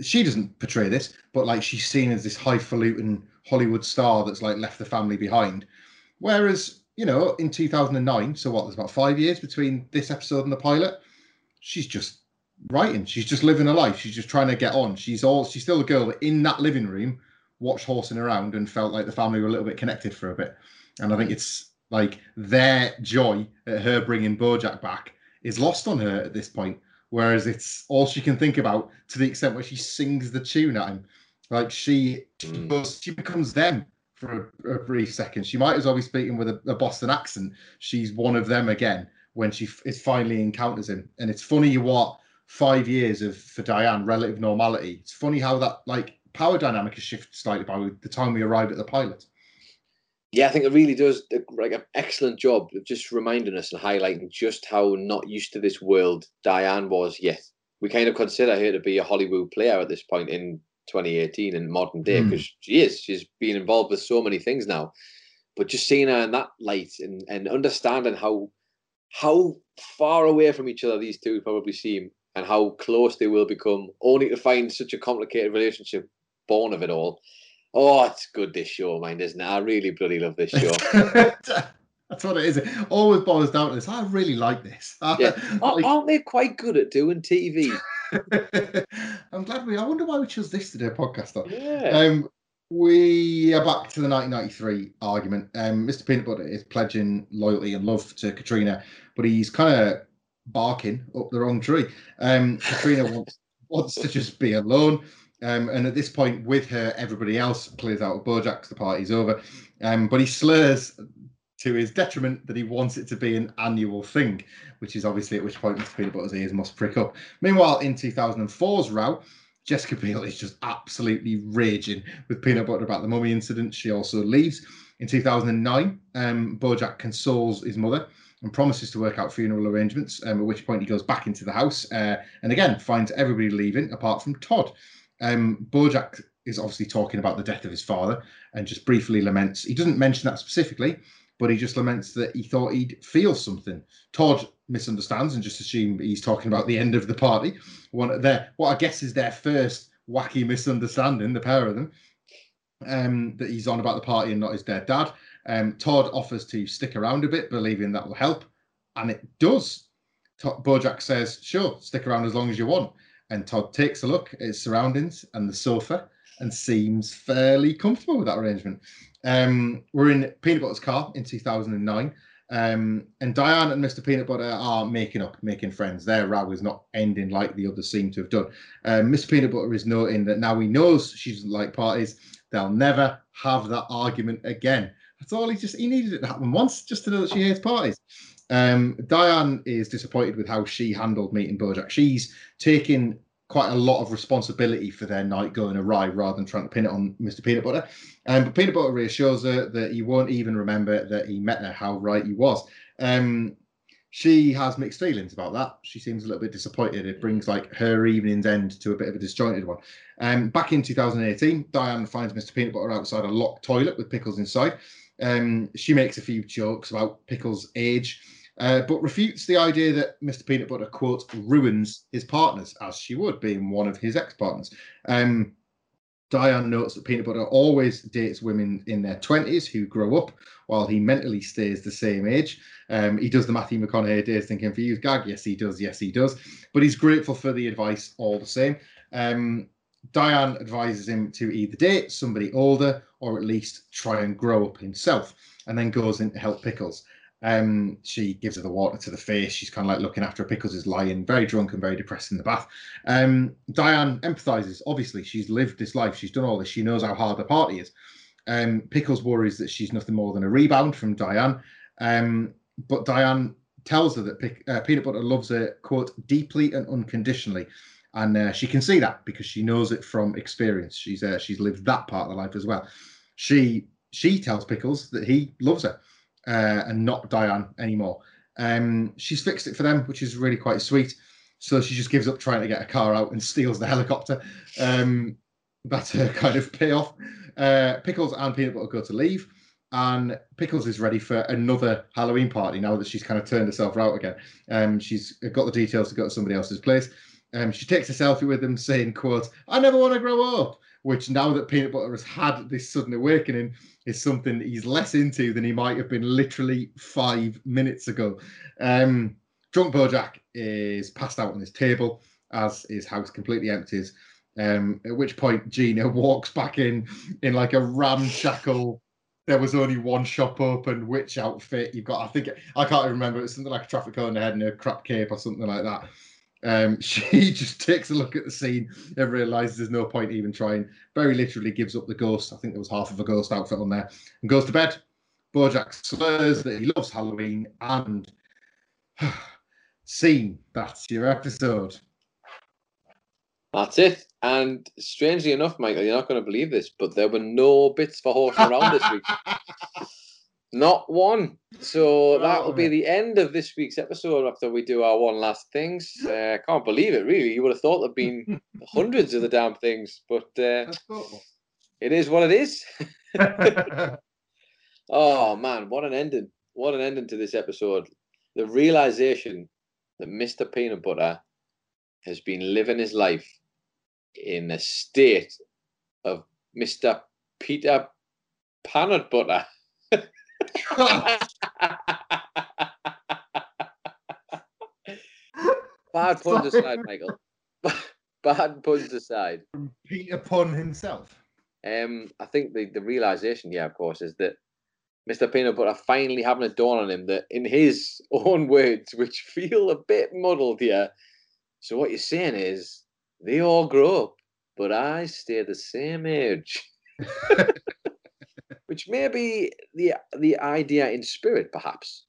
C: she doesn't portray this but like she's seen as this highfalutin hollywood star that's like left the family behind whereas you know, in 2009, so what, there's about five years between this episode and the pilot. She's just writing. She's just living her life. She's just trying to get on. She's all she's still a girl that in that living room watched horsing around and felt like the family were a little bit connected for a bit. And I think it's like their joy at her bringing Bojack back is lost on her at this point. Whereas it's all she can think about to the extent where she sings the tune at him. Like she,
A: Mm.
C: she becomes them for a, a brief second. She might as well be speaking with a, a Boston accent. She's one of them again when she f- is finally encounters him. And it's funny you what five years of for Diane relative normality. It's funny how that like power dynamic has shifted slightly by the time we arrived at the pilot.
A: Yeah, I think it really does like an excellent job of just reminding us and highlighting just how not used to this world Diane was yet. We kind of consider her to be a Hollywood player at this point in 2018 in modern day because mm. she is. She's been involved with so many things now. But just seeing her in that light and, and understanding how how far away from each other these two probably seem and how close they will become, only to find such a complicated relationship born of it all. Oh, it's good this show, mind, isn't it? I really bloody love this show. <laughs>
C: That's what it is. It always boils down to this. I really like this. <laughs>
A: Yeah. like, Aren't they quite good at doing TV? <laughs>
C: I'm glad we. I wonder why we chose this to do a podcast on.
A: Yeah.
C: Um, we are back to the 1993 argument. Um, Mr. Peanut Butter is pledging loyalty and love to Katrina, but he's kind of barking up the wrong tree. Um, Katrina <laughs> wants wants to just be alone. Um, and at this point, with her, everybody else clears out of Bojack's. The party's over. Um, but he slurs to his detriment that he wants it to be an annual thing, which is obviously at which point Mr. Peanut Butter's ears must prick up. Meanwhile, in 2004's row, Jessica Biel is just absolutely raging with Peanut Butter about the mummy incident. She also leaves. In 2009, um, Bojack consoles his mother and promises to work out funeral arrangements, um, at which point he goes back into the house uh, and again finds everybody leaving apart from Todd. Um, Bojack is obviously talking about the death of his father and just briefly laments. He doesn't mention that specifically, but he just laments that he thought he'd feel something. Todd misunderstands and just assumes he's talking about the end of the party. One their what I guess is their first wacky misunderstanding, the pair of them. Um, that he's on about the party and not his dead dad. Um, Todd offers to stick around a bit, believing that will help, and it does. Todd, Bojack says, "Sure, stick around as long as you want." And Todd takes a look at his surroundings and the sofa and seems fairly comfortable with that arrangement. Um, we're in Peanut Butter's car in 2009. Um, and Diane and Mr. Peanut Butter are making up, making friends. Their row is not ending like the others seem to have done. Um, Mr. Peanut Butter is noting that now he knows she doesn't like parties, they'll never have that argument again. That's all he just he needed it to happen once, just to know that she hates parties. Um, Diane is disappointed with how she handled meeting Bojack. She's taking quite a lot of responsibility for their night going awry rather than trying to pin it on Mr. Peanut Butter. Um, but Peanut Butter reassures her that he won't even remember that he met her, how right he was. Um, she has mixed feelings about that. She seems a little bit disappointed. It brings like her evening's end to a bit of a disjointed one. Um, back in 2018, Diane finds Mr. Peanut Butter outside a locked toilet with Pickles inside. Um, she makes a few jokes about Pickles' age uh, but refutes the idea that Mr. Peanut Butter, quote, ruins his partners, as she would, being one of his ex partners. Um, Diane notes that Peanut Butter always dates women in their 20s who grow up while he mentally stays the same age. Um, he does the Matthew McConaughey days thinking for you gag. Yes, he does. Yes, he does. But he's grateful for the advice all the same. Um, Diane advises him to either date somebody older or at least try and grow up himself, and then goes in to help Pickles. Um, she gives her the water to the face. She's kind of like looking after her. Pickles is lying very drunk and very depressed in the bath. Um, Diane empathizes. Obviously, she's lived this life. She's done all this. She knows how hard the party is. Um, Pickles worries that she's nothing more than a rebound from Diane. Um, but Diane tells her that uh, Peanut Butter loves her, quote, deeply and unconditionally. And uh, she can see that because she knows it from experience. She's uh, she's lived that part of the life as well. She she tells Pickles that he loves her uh, and not Diane anymore. Um, she's fixed it for them, which is really quite sweet. So she just gives up trying to get a car out and <laughs> steals the helicopter. Um, that's her <laughs> kind of payoff. Uh, Pickles and Peanut Butter go to leave, and Pickles is ready for another Halloween party now that she's kind of turned herself out again. Um, she's got the details to go to somebody else's place. Um, she takes a selfie with him, saying, "quote I never want to grow up." Which now that Peanut Butter has had this sudden awakening, is something he's less into than he might have been literally five minutes ago. Um, Drunk Bojack is passed out on his table as his house completely empties. Um, at which point Gina <laughs> walks back in in like a ramshackle. There was only one shop open. Which outfit you've got? I think I can't even remember. It's something like a traffic cone head and a crap cape or something like that. Um, <laughs> she just takes a look at the scene and realizes there's no point even trying. Very literally gives up the ghost. I think there was half of a ghost outfit on there and goes to bed. Bojack slurs that he loves Halloween and <sighs> scene. That's your episode.
A: That's it. And strangely enough, Michael, you're not going to believe this, but there were no bits for horsing around this week. <laughs> Not one. So that will be the end of this week's episode after we do our one last things. <laughs> Uh, can't believe it, really. You would have thought there'd been <laughs> hundreds of the damn things, but uh, it is what it is. <laughs> Oh man, what an ending! What an ending to this episode. The realization that Mr. Peanut Butter has been living his life in a state of Mr. Peter Peanut Butter. Bad puns <laughs> aside, Michael. <laughs> Bad puns aside.
C: Peter Pun himself.
A: Um, I think the, the realization, yeah, of course, is that Mr. Peanut Butter finally having a dawn on him that, in his <laughs> own words, which feel a bit muddled here. So what you're saying is they all grow up, but I stay the same age. Which may be the the idea in spirit, perhaps.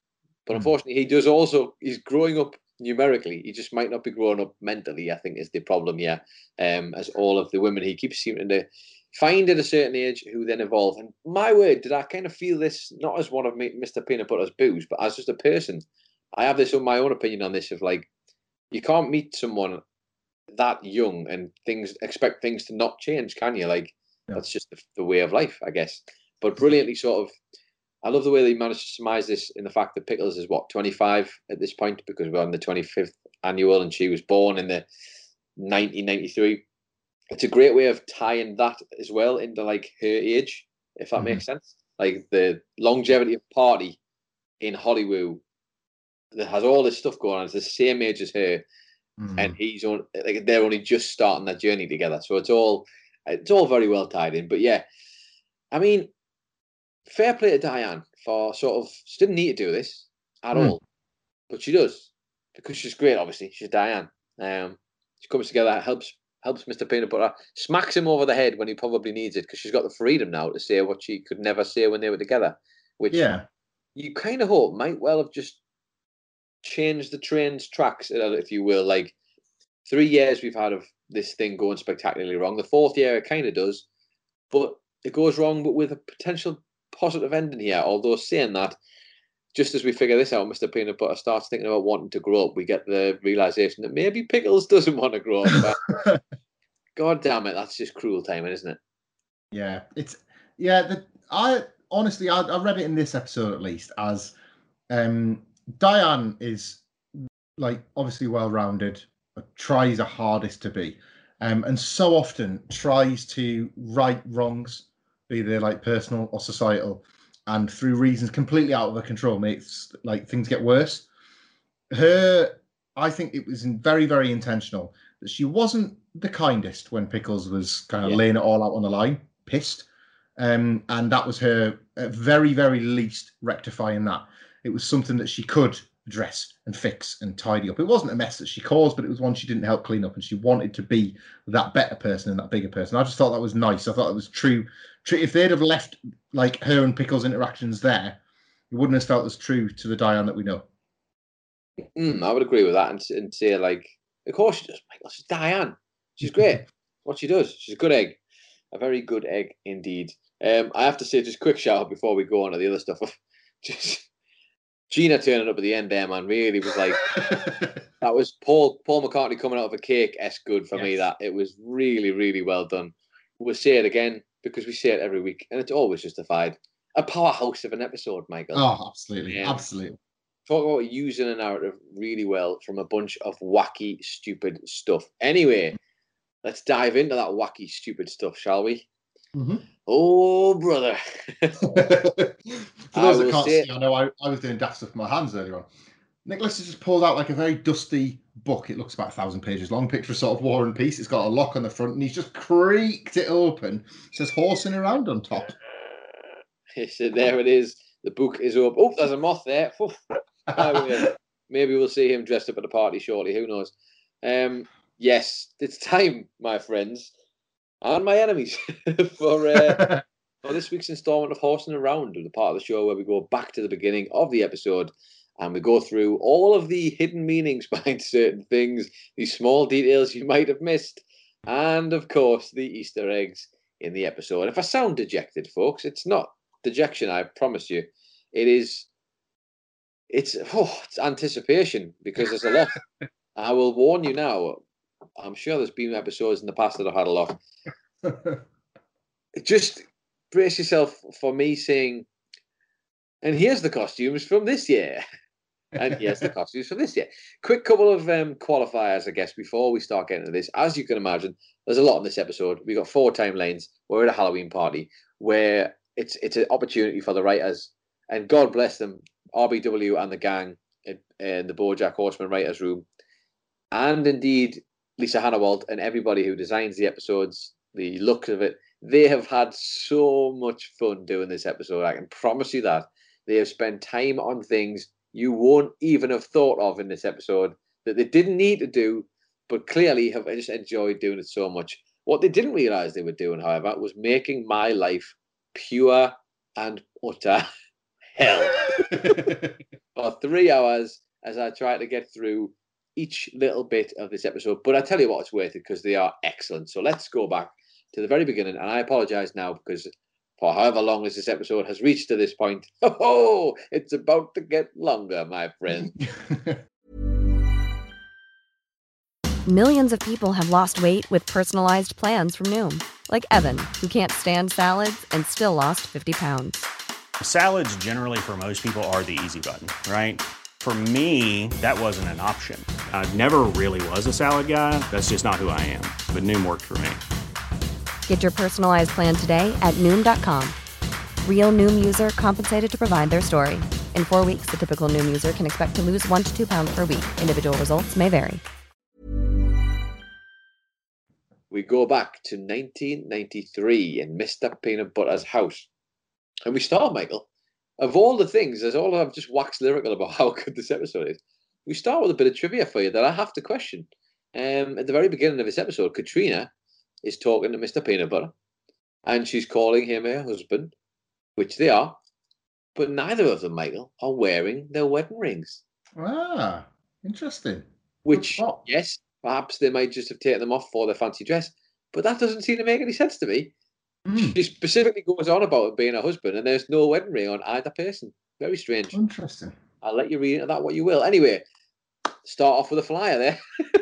A: But
C: Hmm.
A: unfortunately, he does also. He's growing up numerically. He just might not be growing up mentally. I think is the problem here. Um, as all of the women he keeps seeming to find at a certain age who then evolve. And my word, did I kind of feel this not as one of Mr. Peanut Butter's boos, but as just a person. I have this on my own opinion on this of like, you can't meet someone that young and things expect things to not change, can you? Like,
C: No.
A: that's just the, the way of life, I guess. But brilliantly, sort of. I love the way they managed to surmise this in the fact that Pickles is what 25 at this point because we're on the 25th annual and she was born in the 1993 it's a great way of tying that as well into like her age, if that
C: Mhm.
A: makes sense. Like the longevity of party in Hollywood that has all this stuff going on. It's the same age as her,
C: Mm.
A: and he's on like they're only just starting their journey together. So it's all it's all very well tied in. But yeah, I mean, fair play to Diane for sort of she didn't need to do this at
C: Mm.
A: all, but she does because she's great. Obviously, she's Diane. Um, she comes together, helps helps Mr. Peanut Butter, smacks him over the head when he probably needs it because she's got the freedom now to say what she could never say when they were together, which
C: yeah.
A: you kind of hope might well have just changed the train's tracks, uh, if you will. Like three years we've had of this thing going spectacularly wrong. The fourth year it kind of does, but it goes wrong, but with a potential positive ending here. Although saying that, just as we figure this out, Mr. Peanut Butter starts thinking about wanting to grow up. We get the realization that maybe Pickles <laughs> doesn't want to grow up. But <laughs> God damn it, that's just cruel timing, isn't it?
C: Yeah, it's yeah. The, I honestly, I, I read it in this episode at least as um, Diane is like obviously well rounded, tries her hardest to be, um, and so often tries to right wrongs, be they like personal or societal, and through reasons completely out of her control makes like things get worse. Her, I think it was very very intentional that she wasn't the kindest when Pickles was kind of
A: Yeah.
C: laying it all out on the line, pissed. Um, and that was her, at very, very least, rectifying that. It was something that she could address and fix and tidy up. It wasn't a mess that she caused, but it was one she didn't help clean up, and she wanted to be that better person and that bigger person. I just thought that was nice. I thought it was true. If they'd have left like her and Pickles' interactions there, it wouldn't have felt as true to the Diane that we know.
A: Mm, I would agree with that and, and say, like, of course she does, Michael. She's Diane. She's great. <laughs> what she does. She's a good egg. A very good egg indeed. Um, I have to say, just quick shout out before we go on to the other stuff. <laughs> just Gina turning up at the end there, man, really was like <laughs> that was Paul Paul McCartney coming out of a cake s good for me. That it was really, really well done. We'll say it again because we say it every week, and it's always justified. A powerhouse of an episode, Michael
C: oh, absolutely,
A: Yeah.
C: absolutely.
A: talk about using a narrative really well from a bunch of wacky, stupid stuff. Anyway, let's dive into that wacky, stupid stuff, shall we?
C: Mhm.
A: Oh, brother. <laughs>
C: For <laughs>
A: I
C: those that can't see, I know I, I was doing daft stuff with my hands earlier on. Nicholas has just pulled out like a very dusty book. It looks about a thousand pages long. Picture of sort of War and Peace. It's got a lock on the front, and he's just creaked it open. It says horsing around on top. <laughs>
A: so there it is. The book is up. Oh, there's a moth there. Maybe we'll see him dressed up at a party shortly. Who knows? Um, yes, it's time, my friends and my enemies, <laughs> for uh, <laughs> for this week's installment of Horsing Around, the part of the show where we go back to the beginning of the episode and we go through all of the hidden meanings <laughs> behind certain things, these small details you might have missed, and of course, the Easter eggs in the episode. If I sound dejected, folks, it's not dejection, I promise you. it is it's oh, it's anticipation because there's a lot. <laughs> I will warn you now. I'm sure there's been episodes in the past that I've had a lot. <laughs> Just brace yourself for me saying, and here's the costumes from this year. And here's the costumes for this year. Quick couple of um, qualifiers, I guess, before we start getting into this. As you can imagine, there's a lot in this episode. We've got four timelines. We're at a Halloween party where it's it's an opportunity for the writers, and God bless them, RBW and the gang in, in the BoJack Horseman writers' room, and indeed Lisa Hanawalt and everybody who designs the episodes, the look of it. They have had so much fun doing this episode. I can promise you that they have spent time on things you won't even have thought of in this episode that they didn't need to do, but clearly have just enjoyed doing it so much. What they didn't realize they were doing, however, was making my life pure and utter <laughs> hell <laughs> for three hours as I try to get through each little bit of this episode. But I tell you what, it's worth it because they are excellent. So let's go back to the very beginning. And I apologize now because for however long as this episode has reached to this point, <laughs> oh, it's about to get longer, my friend. <laughs>
D: Millions of people have lost weight with personalized plans from Noom, like Evan, who can't stand salads and still lost 50 pounds.
E: Salads, generally, for most people, are the easy button, right? For me, that wasn't an option. I never really was a salad guy. That's just not who I am. But Noom worked for me.
D: Get your personalized plan today at Noom.com. Real Noom user compensated to provide their story. In four weeks, the typical Noom user can expect to lose one to two pounds per week. Individual results may vary.
A: we go back to 1993 in Mr. Peanut Butter's house. And we start, Michael, of all the things, as all I've just waxed lyrical about <laughs> how good this episode is, we start with a bit of trivia for you that I have to question. Um, at the very beginning of this episode, Katrina is talking to Mr. Peanut Butter and she's calling him her husband, which they are, but neither of them, Michael, are wearing their wedding rings.
C: Ah, interesting.
A: Which, yes, perhaps they might just have taken them off for their fancy dress, but that doesn't seem to make any sense to me.
C: Mm,
A: She specifically goes on about it being a husband, and there's no wedding ring on either person. Very strange.
C: interesting.
A: I'll let you read into that what you will. Anyway, start off with a flyer there. <laughs>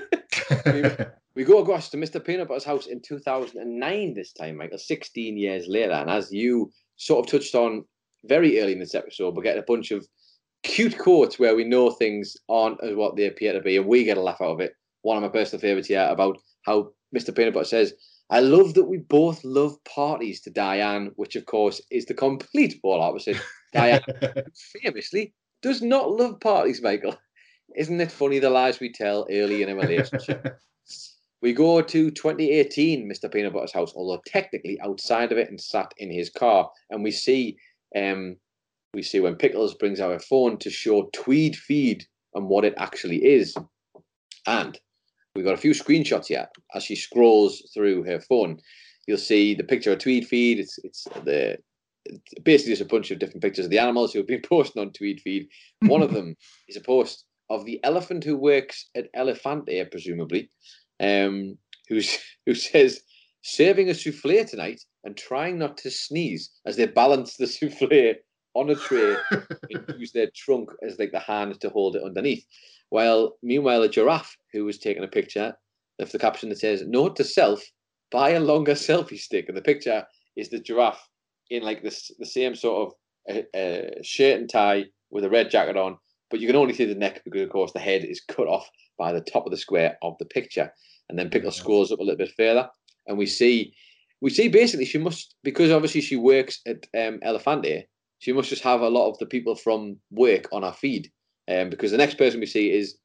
A: <laughs> We go across to Mr. Peanut Butter's house in 2009 this time, Michael, 16 years later. And as you sort of touched on very early in this episode, we're getting a bunch of cute quotes where we know things aren't as what they appear to be, and we get a laugh out of it. One of my personal favourites here about how Mr. Peanut Butter says, I love that we both love parties to Diane, which of course is the complete polar opposite. <laughs> Diane famously does not love parties, Michael. Isn't it funny the lies we tell early in a <laughs> relationship? we go to 2018, Mr. Peanut Butter's house, although technically outside of it and sat in his car, and we see um we see when Pickles brings out her phone to show Tweed feed and what it actually is. And we've got a few screenshots here as she scrolls through her phone. You'll see the picture of Tweed feed. It's it's the it's basically just a bunch of different pictures of the animals who have been <laughs> posting on Tweed feed. One of <laughs> them is a post of the elephant who works at Elefante, presumably, um, who's <laughs> who says serving a souffle tonight and trying not to sneeze as they balance the <laughs> souffle on a tray and <laughs> use their trunk as like the hand to hold it underneath. While meanwhile a giraffe who was taking a picture left the caption that says "Note to self: buy a longer selfie stick." And the picture is the giraffe in like this the same sort of uh, uh, shirt and tie with a red jacket on, but you can only see the neck because of course the head is cut off by the top of the square of the picture. And then Pickle scrolls up a little bit further, and we see we see basically she must because obviously she works at um, Elefante. She must just have a lot of the people from work on her feed, um, because the next person we see is,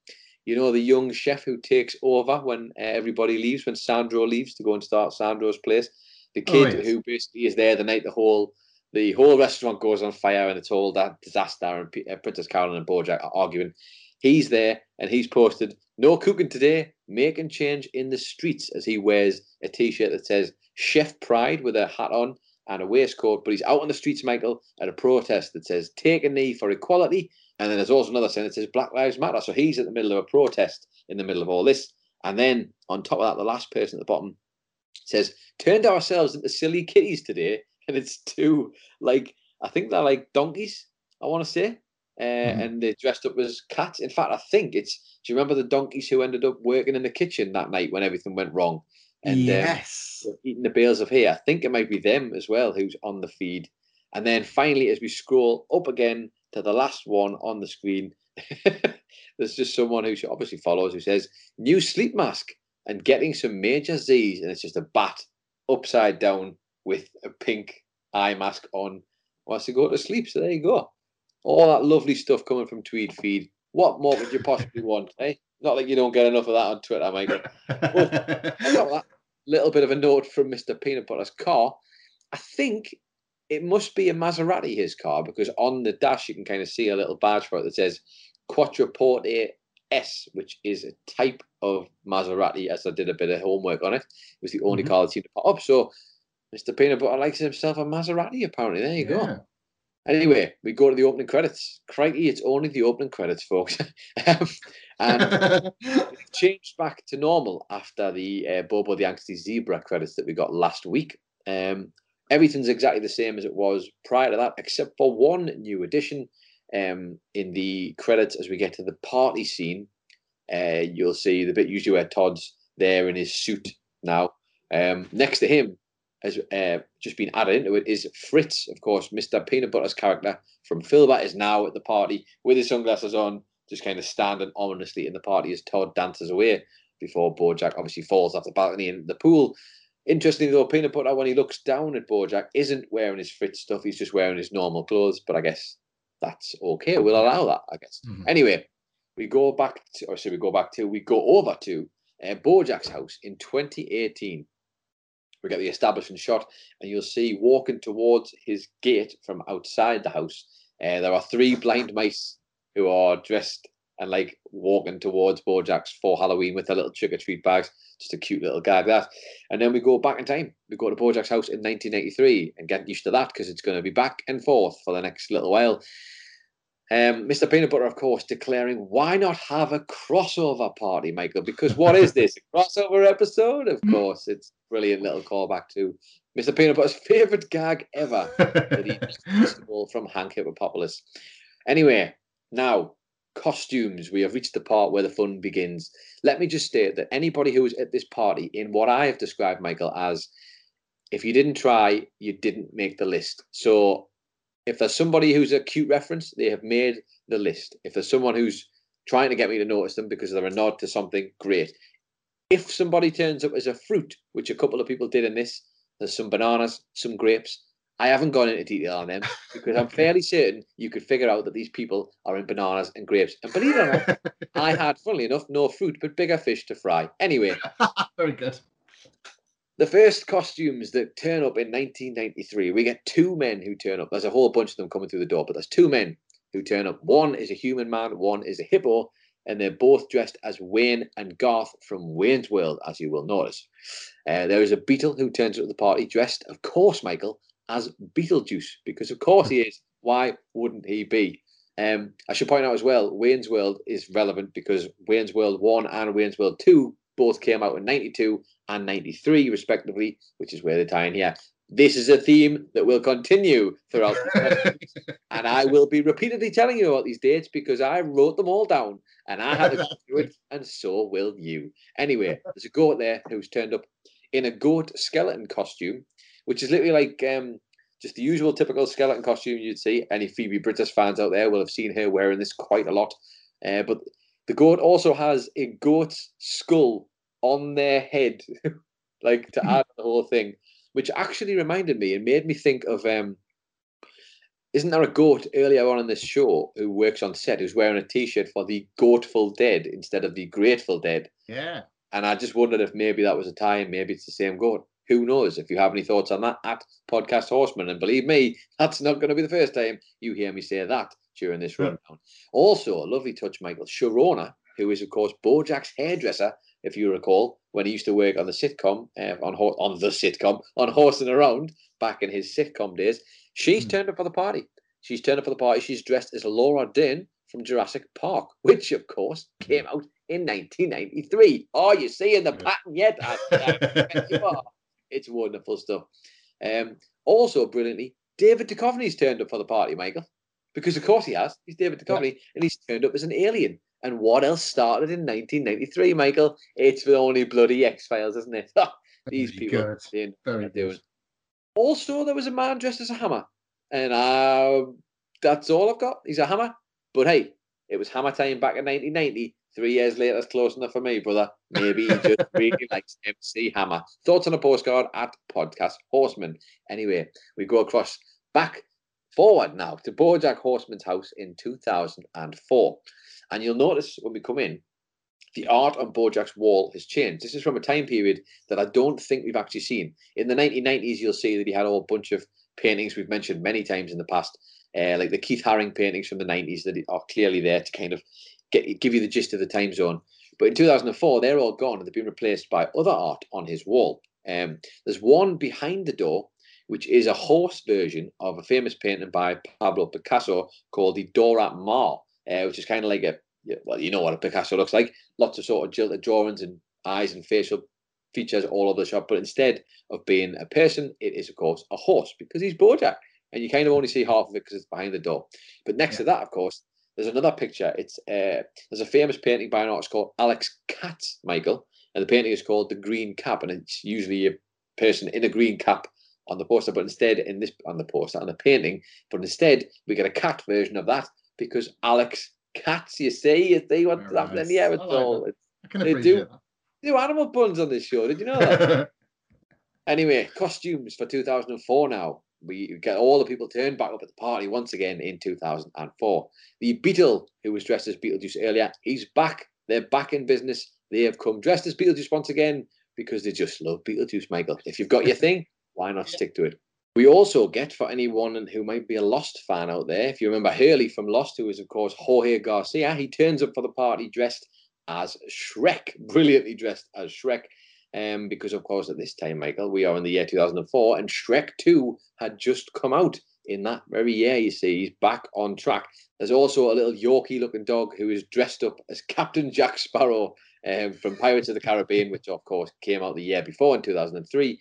A: you know, the young chef who takes over when uh, everybody leaves, when Sandro leaves to go and start Sandro's place. The
C: Oh,
A: kid
C: yes.
A: who basically is there the night the whole the whole restaurant goes on fire and it's all that disaster and P- uh, Princess Carolyn and Bojack are arguing. He's there and he's posted no cooking today, making change in the streets as he wears a t-shirt that says Chef Pride with a hat on and a waistcoat, but he's out on the streets, Michael, at a protest that says take a knee for equality. And then there's also another sign that says Black Lives Matter. So he's at the middle of a protest in the middle of all this. And then on top of that, the last person at the bottom says, turned ourselves into silly kitties today. <laughs> And it's two, like, I think they're like donkeys I want to say. Uh,
C: Mhm.
A: And they're dressed up as cats. In fact, I think it's. Do you remember the donkeys who ended up working in the kitchen that night when everything went wrong? And um,
C: yes.
A: were eating the bales of hay. I think it might be them as well who's on the feed. And then finally, as we scroll up again to the last one on the screen, <laughs> there's just someone who obviously follows who says, New sleep mask and getting some major Z's. And it's just a bat upside down with a pink eye mask on. Wants to go to sleep. So there you go. All that lovely stuff coming from Tweed Feed. What more could you possibly <laughs> want, eh? Not like you don't get enough of that on Twitter, Michael. I got that little bit of a note from Mr. Peanut Butter's car. I think it must be a Maserati, his car, because on the dash you can kind of see a little badge for it that says Quattroporte S, which is a type of Maserati, as I did a bit of homework on it. It was the only
C: Mhm.
A: car that seemed to pop up. So Mr. Peanut Butter likes himself a Maserati, apparently. There you go. Anyway, we go to the opening credits. Crikey, it's only the opening credits, folks. <laughs> um, and <laughs> changed back to normal after the uh, Bobo the Angsty Zebra credits that we got last week. Um, everything's exactly the same as it was prior to that, except for one new addition um, in the credits as we get to the party scene. Uh, you'll see the bit usually where Todd's there in his suit now. Um, next to him, has uh, just been added into it, is Fritz, of course, Mr. Peanut Butter's character from Philbert is now at the party with his sunglasses on, just kind of standing ominously in the party as Todd dances away before Bojack obviously falls off the balcony into the pool. Interestingly, though, Peanut Butter, when he looks down at Bojack, isn't wearing his Fritz stuff. He's just wearing his normal clothes. But I guess that's okay. We'll allow that, I guess.
C: Mhm.
A: Anyway, we go back to, or should we go back to, we go over to uh, Bojack's house in 2018. We get the establishing shot, and you'll see walking towards his gate from outside the house. Uh, there are three blind mice who are dressed and like walking towards Bojack's for Halloween with their little trick or treat bags. Just a cute little gag that. And then we go back in time. We go to Bojack's house in 1983 and get used to that because it's going to be back and forth for the next little while. Um, Mr. Peanut Butter, of course, declaring, why not have a crossover party, Michael? Because what is this? A crossover episode? Of course. It's a brilliant little callback to Mr. Peanut Butter's <laughs> favourite gag ever that he <laughs> from Hank Hippopopalous. Anyway, now, costumes. We have reached the part where the fun begins. Let me just state that anybody who is at this party, in what I have described, Michael, as if you didn't try, you didn't make the list. So if there's somebody who's a cute reference, they have made the list. If there's someone who's trying to get me to notice them because they're a nod to something, great. If somebody turns up as a fruit, which a couple of people did in this, there's some bananas, some grapes. I haven't gone into detail on them <laughs> because I'm fairly certain you could figure out that these people are in bananas and grapes. And believe it or not, <laughs> I had, funnily enough, no fruit but bigger fish to fry. Anyway, <laughs>
C: Very good.
A: The first costumes that turn up in 1993, we get two men who turn up. There's a whole bunch of them coming through the door, but there's two men who turn up. One is a human man, one is a hippo, and they're both dressed as Wayne and Garth from Wayne's World, as you will notice. Uh, there is a beetle who turns up at the party dressed, of course, Michael, as Beetlejuice, because of course he is. Why wouldn't he be? Um, I should point out as well, Wayne's World is relevant because Wayne's World 1 and Wayne's World 2 both came out in 92 and 93, respectively, which is where they tie in here. This is a theme that will continue throughout the <laughs> and I will be repeatedly telling you about these dates because I wrote them all down and I had to go through it, and so will you. Anyway, there's a goat there who's turned up in a goat skeleton costume, which is literally like um, just the usual typical skeleton costume you'd see. Any Phoebe Bridgers fans out there will have seen her wearing this quite a lot. Uh, but the goat also has a goat's skull on their head, <laughs> like to add the whole thing, which actually reminded me and made me think of um, isn't there a goat earlier on in this show who works on set who's wearing a t-shirt for the Goatful Dead instead of the Grateful Dead?
C: Yeah.
A: And I just wondered if maybe that was a tie-in, maybe it's the same goat. Who knows? If you have any thoughts on that, at Podcast Horseman, and believe me, <laughs> that's not going to be the first time you hear me say that during this
C: Yeah.
A: rundown. Also, a lovely touch, Michael Sharona, who is of course Bojack's hairdresser, if you recall, when he used to work on the sitcom, uh, on Ho- on the sitcom, on Horsing Around back in his sitcom days. She's
C: Hmm.
A: turned up for the party. She's turned up for the party. She's dressed as Laura Dern from Jurassic Park, <laughs> which of course came out in 1993. Oh, you seeing the pattern yet? I- <laughs> I you are. It's wonderful stuff. Um, also, brilliantly, David Duchovny's turned up for the party, Michael. Because of course he has. He's David Duchovny, and he's turned up as an alien. And what else started in 1993, Michael? It's the only bloody X Files, isn't it? <laughs> These
C: Very
A: people
C: good.
A: know
C: Very good.
A: doing. Also, there was a man dressed as a hammer, and uh, that's all I've got. He's a hammer, but hey, it was hammer time back in 1990. Three years later, that's close enough for me, brother. Maybe he just <laughs> really likes MC Hammer. Thoughts on a postcard at Podcast Horseman. Anyway, we go across back forward now to Bojack Horseman's house in 2004. And you'll notice when we come in, the art on Bojack's wall has changed. This is from a time period that I don't think we've actually seen. In the 1990s, you'll see that he had a whole bunch of paintings we've mentioned many times in the past, uh, like the Keith Haring paintings from the 90s that are clearly there to kind of get give you the gist of the time zone. But in 2004, they're all gone and they've been replaced by other art on his wall. Um, there's one behind the door, which is a horse version of a famous painting by Pablo Picasso called the Dora Maar, uh, which is kind of like a well, you know what a Picasso looks like. Lots of sort of jilted drawings and eyes and facial features all over the shop. But instead of being a person, it is, of course, a horse because he's Bojack. And you kind of only see half of it because it's behind the door. But next to that, of course, there's another picture. It's uh, There's a famous painting by an artist called Alex Katz, Michael. And the painting is called The Green Cap. And it's usually a person in a green cap on the poster. But instead, in this, on the poster, on the painting, but instead, we get a cat version of that because Alex cats, you see, you see what's
C: Very
A: happening
C: nice.
A: here.
C: I
A: It's
C: like
A: all, it's
C: I can
A: They
C: appreciate
A: they do animal puns on this show. Did you know that?
C: that. <laughs>
A: anyway, costumes for 2004 now. We get all the people turned back up at the party once again in 2004. The Beetle, who was dressed as Beetlejuice earlier, he's back. They're back in business. They have come dressed as Beetlejuice once again because they just love Beetlejuice, Michael. If you've got your thing, why not stick to it? We also get for anyone who might be a Lost fan out there, if you remember Hurley from Lost, who is, of course, Jorge Garcia, he turns up for the party dressed as Shrek, <laughs> brilliantly dressed as Shrek. Um, because, of course, at this time, Michael, we are in the year 2004, and Shrek 2 had just come out in that very year. You see, he's back on track. There's also a little Yorkie looking dog who is dressed up as Captain Jack Sparrow um, from Pirates of the Caribbean, which, of course, came out the year before in 2003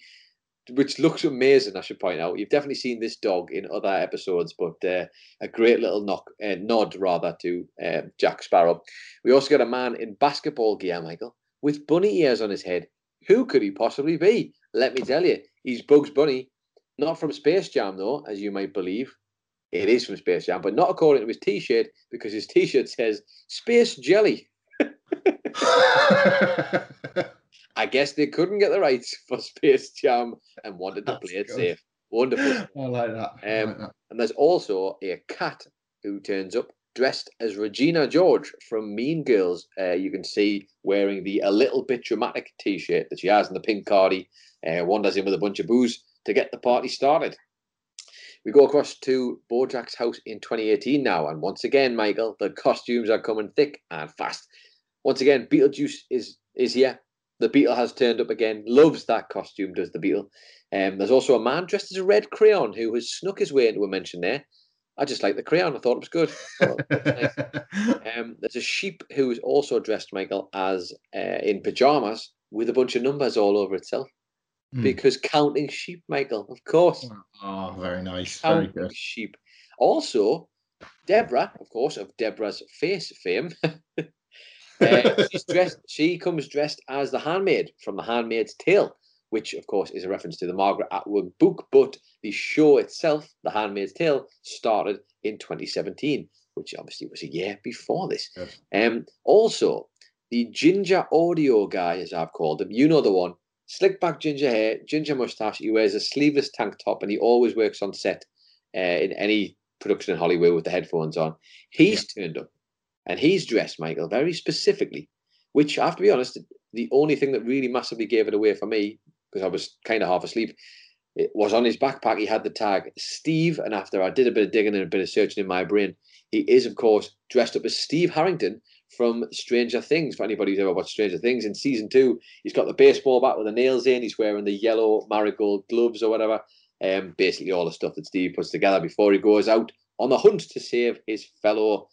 A: which looks amazing. I should point out. You've definitely seen this dog in other episodes, but uh, a great little knock, uh, nod rather to uh, Jack Sparrow. We also got a man in basketball gear, Michael, with bunny ears on his head. Who could he possibly be? Let me tell you, he's Bugs Bunny, not from Space Jam though, as you might believe. It is from Space Jam, but not according to his T-shirt because his T-shirt says Space Jelly. <laughs> <laughs> <laughs> I guess they couldn't get the rights <laughs> for Space Jam and wanted to play it
C: good.
A: safe. Wonderful. <laughs>
C: I like that. I
A: Um,
C: like that.
A: And there's also a cat who turns up dressed as Regina George from Mean Girls. Uh, you can see wearing the a little bit dramatic T-shirt that she has in the pink cardi. Uh, wanders in with a bunch of booze to get the party started. We go across to Bojack's house in 2018 now, and once again, Michael, the costumes are coming thick and fast. Once again, Beetlejuice is is here. The Beetle has turned up again. Loves that costume, does the Beetle? Um, there's also a man dressed as a red crayon who has snuck his way into a mention there. I just like the crayon. I thought it was good. Nice. <laughs> Um, there's a sheep who is also dressed, Michael, as uh, in pajamas with a bunch of numbers all over itself.
C: Hmm.
A: Because counting sheep, Michael, of course.
C: oh, very nice. Very good.
A: sheep. Also, Deborah, of course, of Deborah's face fame. <laughs> uh, <laughs> she's dressed. She comes dressed as the handmaid from The Handmaid's Tale, which, of course, is a reference to the Margaret Atwood book. But the show itself, The Handmaid's Tale, started in 2017, which obviously was a year before this.
C: Yes.
A: Um, also, the ginger audio guy, as I've called him, you know the one, slick back ginger hair, ginger mustache. He wears a sleeveless tank top, and he always works on set uh, in any production in Hollywood with the headphones on. He's turned up, and he's dressed, Michael, very specifically. Which I have to be honest, the only thing that really massively gave it away for me, because I was kind of half asleep, it was on his backpack. He had the tag Steve, and after I did a bit of digging and a bit of searching in my brain, he is, of course, dressed up as Steve Harrington from Stranger Things. For anybody who's ever watched Stranger Things, in season two, he's got the baseball bat with the nails in. He's wearing the yellow marigold gloves or whatever. Um, basically all the stuff that Steve puts together before he goes out on the hunt to save his fellow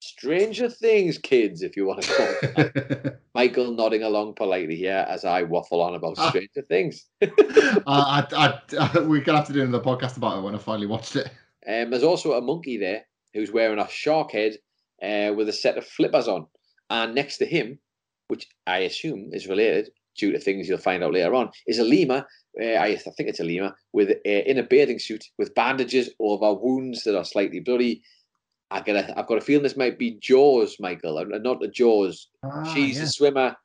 A: Stranger Things kids, if you want to call it. Michael nodding along politely here as I waffle on about
C: Ah.
A: Stranger Things. <laughs>
C: I, I, I, we're gonna have to do another podcast about it when I finally watched it.
A: Um, there's also a monkey there who's wearing a shark head uh, with a set of flippers on. And next to him, which I assume is related due to things you'll find out later on, is a lemur. Uh, I, I think it's a lemur with uh, in a bathing suit with bandages over wounds that are slightly bloody. I get a, I've got a feeling this might be Jaws, Michael, and not the Jaws.
C: Ah,
A: She's
C: yeah.
A: the swimmer.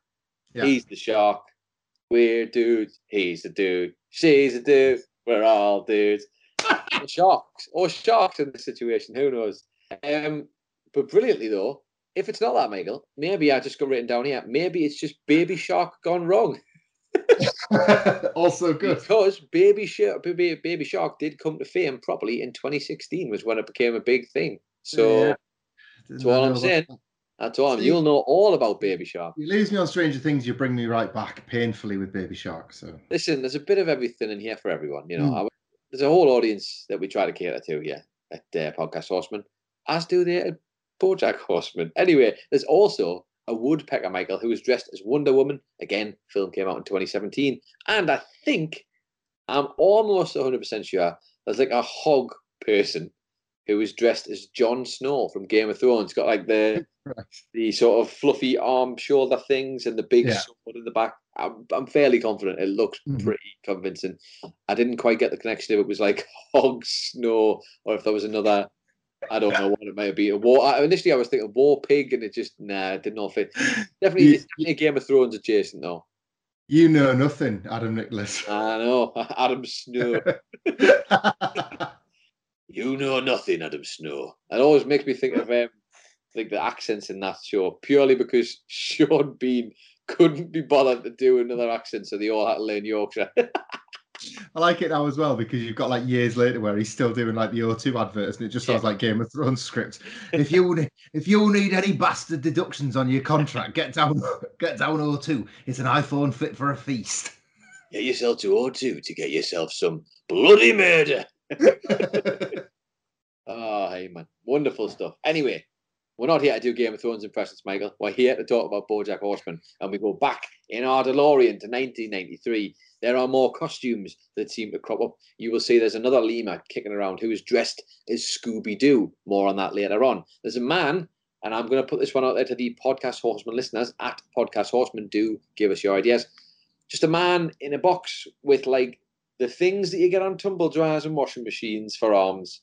C: Yeah.
A: He's the shark. We're dudes. He's the dude. She's the dude. We're all dudes. <laughs> Sharks. Or sharks in this situation. Who knows? Um, but brilliantly though, if it's not that, Michael, maybe I just got written down here. Maybe it's just Baby Shark gone wrong. <laughs> <laughs>
C: also good.
A: Because Baby Shark, Baby, Baby Shark did come to fame properly in 2016 was when it became a big thing. So
C: Yeah.
A: that's all I'm saying. That's all. I'm, you'll know all about Baby Shark.
C: You lose me on Stranger Things, you bring me right back painfully with Baby Shark. So
A: Listen, there's a bit of everything in here for everyone. You know,
C: Mm.
A: I, there's a whole audience that we try to cater to here at uh, Podcast Horseman, as do they at BoJack Horseman. Anyway, there's also a woodpecker, Michael, who was dressed as Wonder Woman. Again, film came out in 2017, and I think I'm almost 100% sure there's like a hog person who is dressed as Jon Snow from Game of Thrones. Got like the
C: Right.
A: the sort of fluffy arm shoulder things and the big
C: Yeah.
A: sword in the back. I'm, I'm fairly confident it looks
C: Mhm.
A: pretty convincing. I didn't quite get the connection if it was like <laughs> hog snow or if there was another. I don't know what it might be. A war. I, initially, I was thinking war pig, and it just nah, it did not fit. Definitely,
C: You-
A: definitely Game of Thrones adjacent though.
C: you know nothing, Adam Nicholas.
A: I know <laughs> Adam Snow. <laughs> You know nothing, Adam Snow. It always makes me think of um, like the accents in that show, purely because <laughs> Sean Bean couldn't be bothered to do another accent, so they all had to learn Yorkshire. <laughs>
C: I like it now as well because you've got like years later where he's still doing like the O2 adverts and it just sounds
A: Yeah.
C: like Game of Thrones script. <laughs> If you if you need any bastard deductions on your contract, get down get down O2. It's an iPhone fit for a feast.
A: get yourself to O2 to get yourself some bloody murder. Oh, <laughs> hey man, wonderful stuff. Anyway, we're not here to do Game of Thrones impressions, Michael. We're here to talk about BoJack Horseman, and we go back in our DeLorean to 1993. There are more costumes that seem to crop up. You will see there's another lemur kicking around who is dressed as Scooby Doo. More on that later on. There's a man, and I'm going to put this one out there to the Podcast Horseman listeners at Podcast Horseman. Do give us your ideas. Just a man in a box with like the things that you get on tumble dryers and washing machines for arms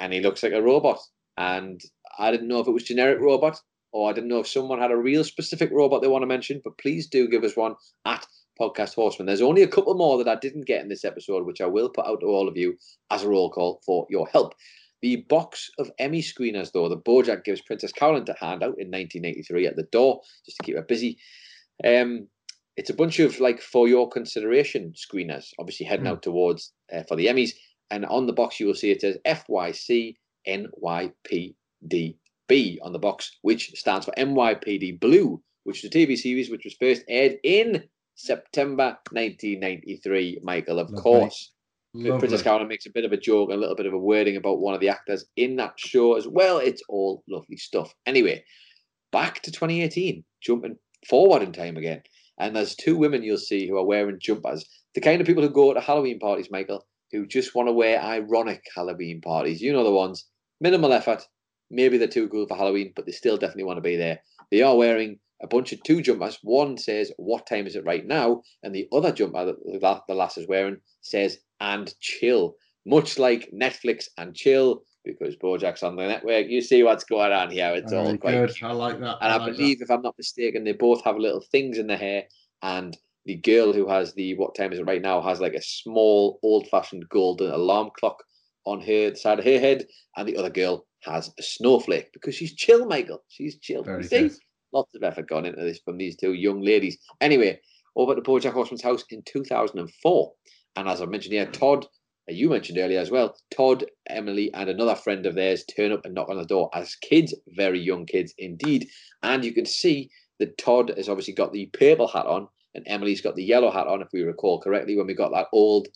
A: and he looks like a robot. And I didn't know if it was generic robot or I didn't know if someone had a real specific robot they want to mention, but please do give us one at Podcast Horseman. There's only a couple more that I didn't get in this episode, which I will put out to all of you as a roll call for your help. The box of Emmy screeners, though, the Bojack gives Princess Carolyn to hand out in 1983 at the door just to keep her busy. Um, it's a bunch of like for your consideration screeners, obviously heading
C: Hmm.
A: out towards uh, for the Emmys. And on the box, you will see it says FYC NYPDB on the box, which stands for NYPD Blue, which is a TV series which was first aired in September 1993. Michael, of
C: Lovely.
A: course.
C: Lovely.
A: Princess Carolyn makes a bit of a joke, a little bit of a wording about one of the actors in that show as well. It's all lovely stuff. Anyway, back to 2018, jumping forward in time again. And there's two women you'll see who are wearing jumpers. The kind of people who go to Halloween parties, Michael, who just want to wear ironic Halloween parties. You know the ones. Minimal effort. Maybe they're too cool for Halloween, but they still definitely want to be there. They are wearing a bunch of two jumpers. One says, What time is it right now? And the other jumper that the la- the lass is wearing says, And chill. Much like Netflix and chill, because Bojack's on the network. You see what's going on here. It's all
C: Very
A: quite
C: good. I like that.
A: And I,
C: like that.
A: believe, if I'm not mistaken, they both have little things in their hair. And the girl who has the what time is it right now has like a small, old-fashioned golden alarm clock on her side of her head, and the other girl has a snowflake because she's chill, Michael. She's chill.
C: Very
A: you see,
C: good.
A: lots of effort gone into this from these two young ladies. Anyway, over at the BoJack Horseman's house in 2004, and as I mentioned here, Todd. Uh, You mentioned earlier as well. Todd, Emily, and another friend of theirs turn up and knock on the door as kids, very young kids indeed. And you can see that Todd has obviously got the purple hat on, and Emily's got the yellow hat on, if we recall correctly, when we got that old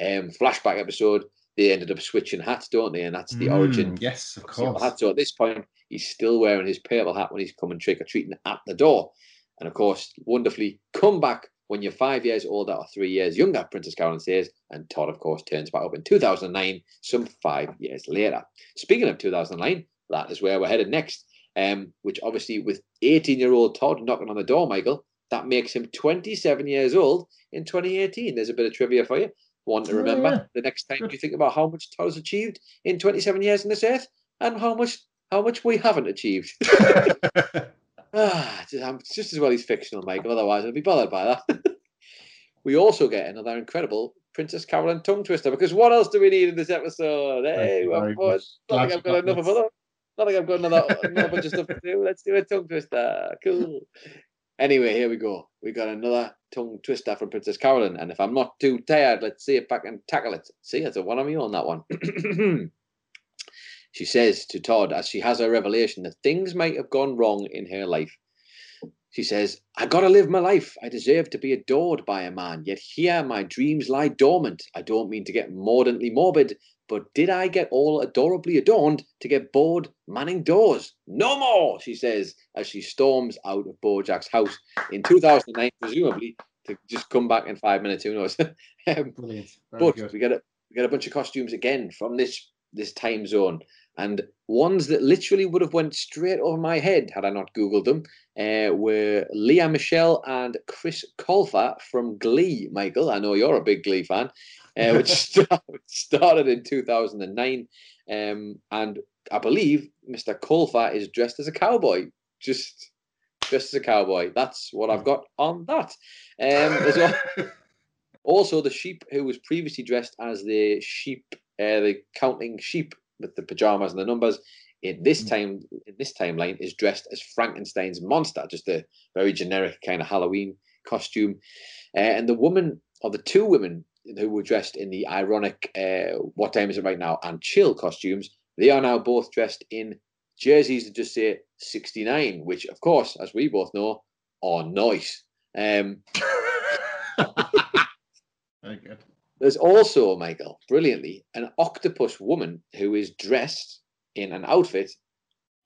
A: um, flashback episode. They ended up switching hats, don't they? And that's the origin
C: Mm, Yes, of
A: of
C: course.
A: hat. So at this point, he's still wearing his purple hat when he's coming trick or treating at the door. And of course, wonderfully, come back when you're five years older or three years younger, Princess Carolyn says. And Todd, of course, turns back up in 2009, some five years later. Speaking of 2009, that is where we're headed next. Um, which obviously, with 18 year old Todd knocking on the door, Michael, that makes him 27 years old in 2018. There's a bit of trivia for you. One to
C: Oh,
A: remember
C: yeah.
A: the next time you think about how much Todd has achieved in 27 years on this earth and how much how much we haven't achieved. <laughs> <laughs> Ah, just, it's just as well he's fictional, Michael. Otherwise, I'd be bothered by that. <laughs> we also get another incredible Princess Carolyn tongue twister because what else do we need in this episode? Hey, well,
C: very
A: boy,
C: much.
A: not
C: you
A: I've got enough of other. Not think I've got another, another bunch of stuff to do. Let's do a tongue twister. Cool. Anyway, here we go. We got another tongue twister from Princess Carolyn, and if I'm not too tired, let's see if I can tackle it. See, that's a one on me on that one. <clears throat> she says to Todd as she has her revelation that things might have gone wrong in her life. She says, I gotta live my life. I deserve to be adored by a man, yet here my dreams lie dormant. I don't mean to get mordantly morbid, but did I get all adorably adorned to get bored manning doors? No more, she says, as she storms out of Bojack's house in 2009, presumably, to just come back in five minutes, who knows? <laughs> Um, but
C: good.
A: we get a we get a bunch of costumes again from this this time zone, and ones that literally would have went straight over my head had I not googled them. Uh, were Lea Michele and Chris Colfer from Glee. Michael, I know you're a big Glee fan, uh, <laughs> which start, started in 2009, um, and I believe Mr. Colfer is dressed as a cowboy. Just dressed as a cowboy. That's what I've got on that. Um, <laughs> also, the sheep who was previously dressed as the sheep, uh, the counting sheep with the pajamas and the numbers, in this time in this timeline is dressed as Frankenstein's monster, just a very generic kind of Halloween costume. Uh, and the woman, or the two women who were dressed in the ironic uh, "What time is it right now?" and chill costumes, they are now both dressed in jerseys that just say '69, which, of course, as we both know, are nice. Um, <laughs>
C: Very good.
A: There's also, Michael, brilliantly, an octopus woman who is dressed in an outfit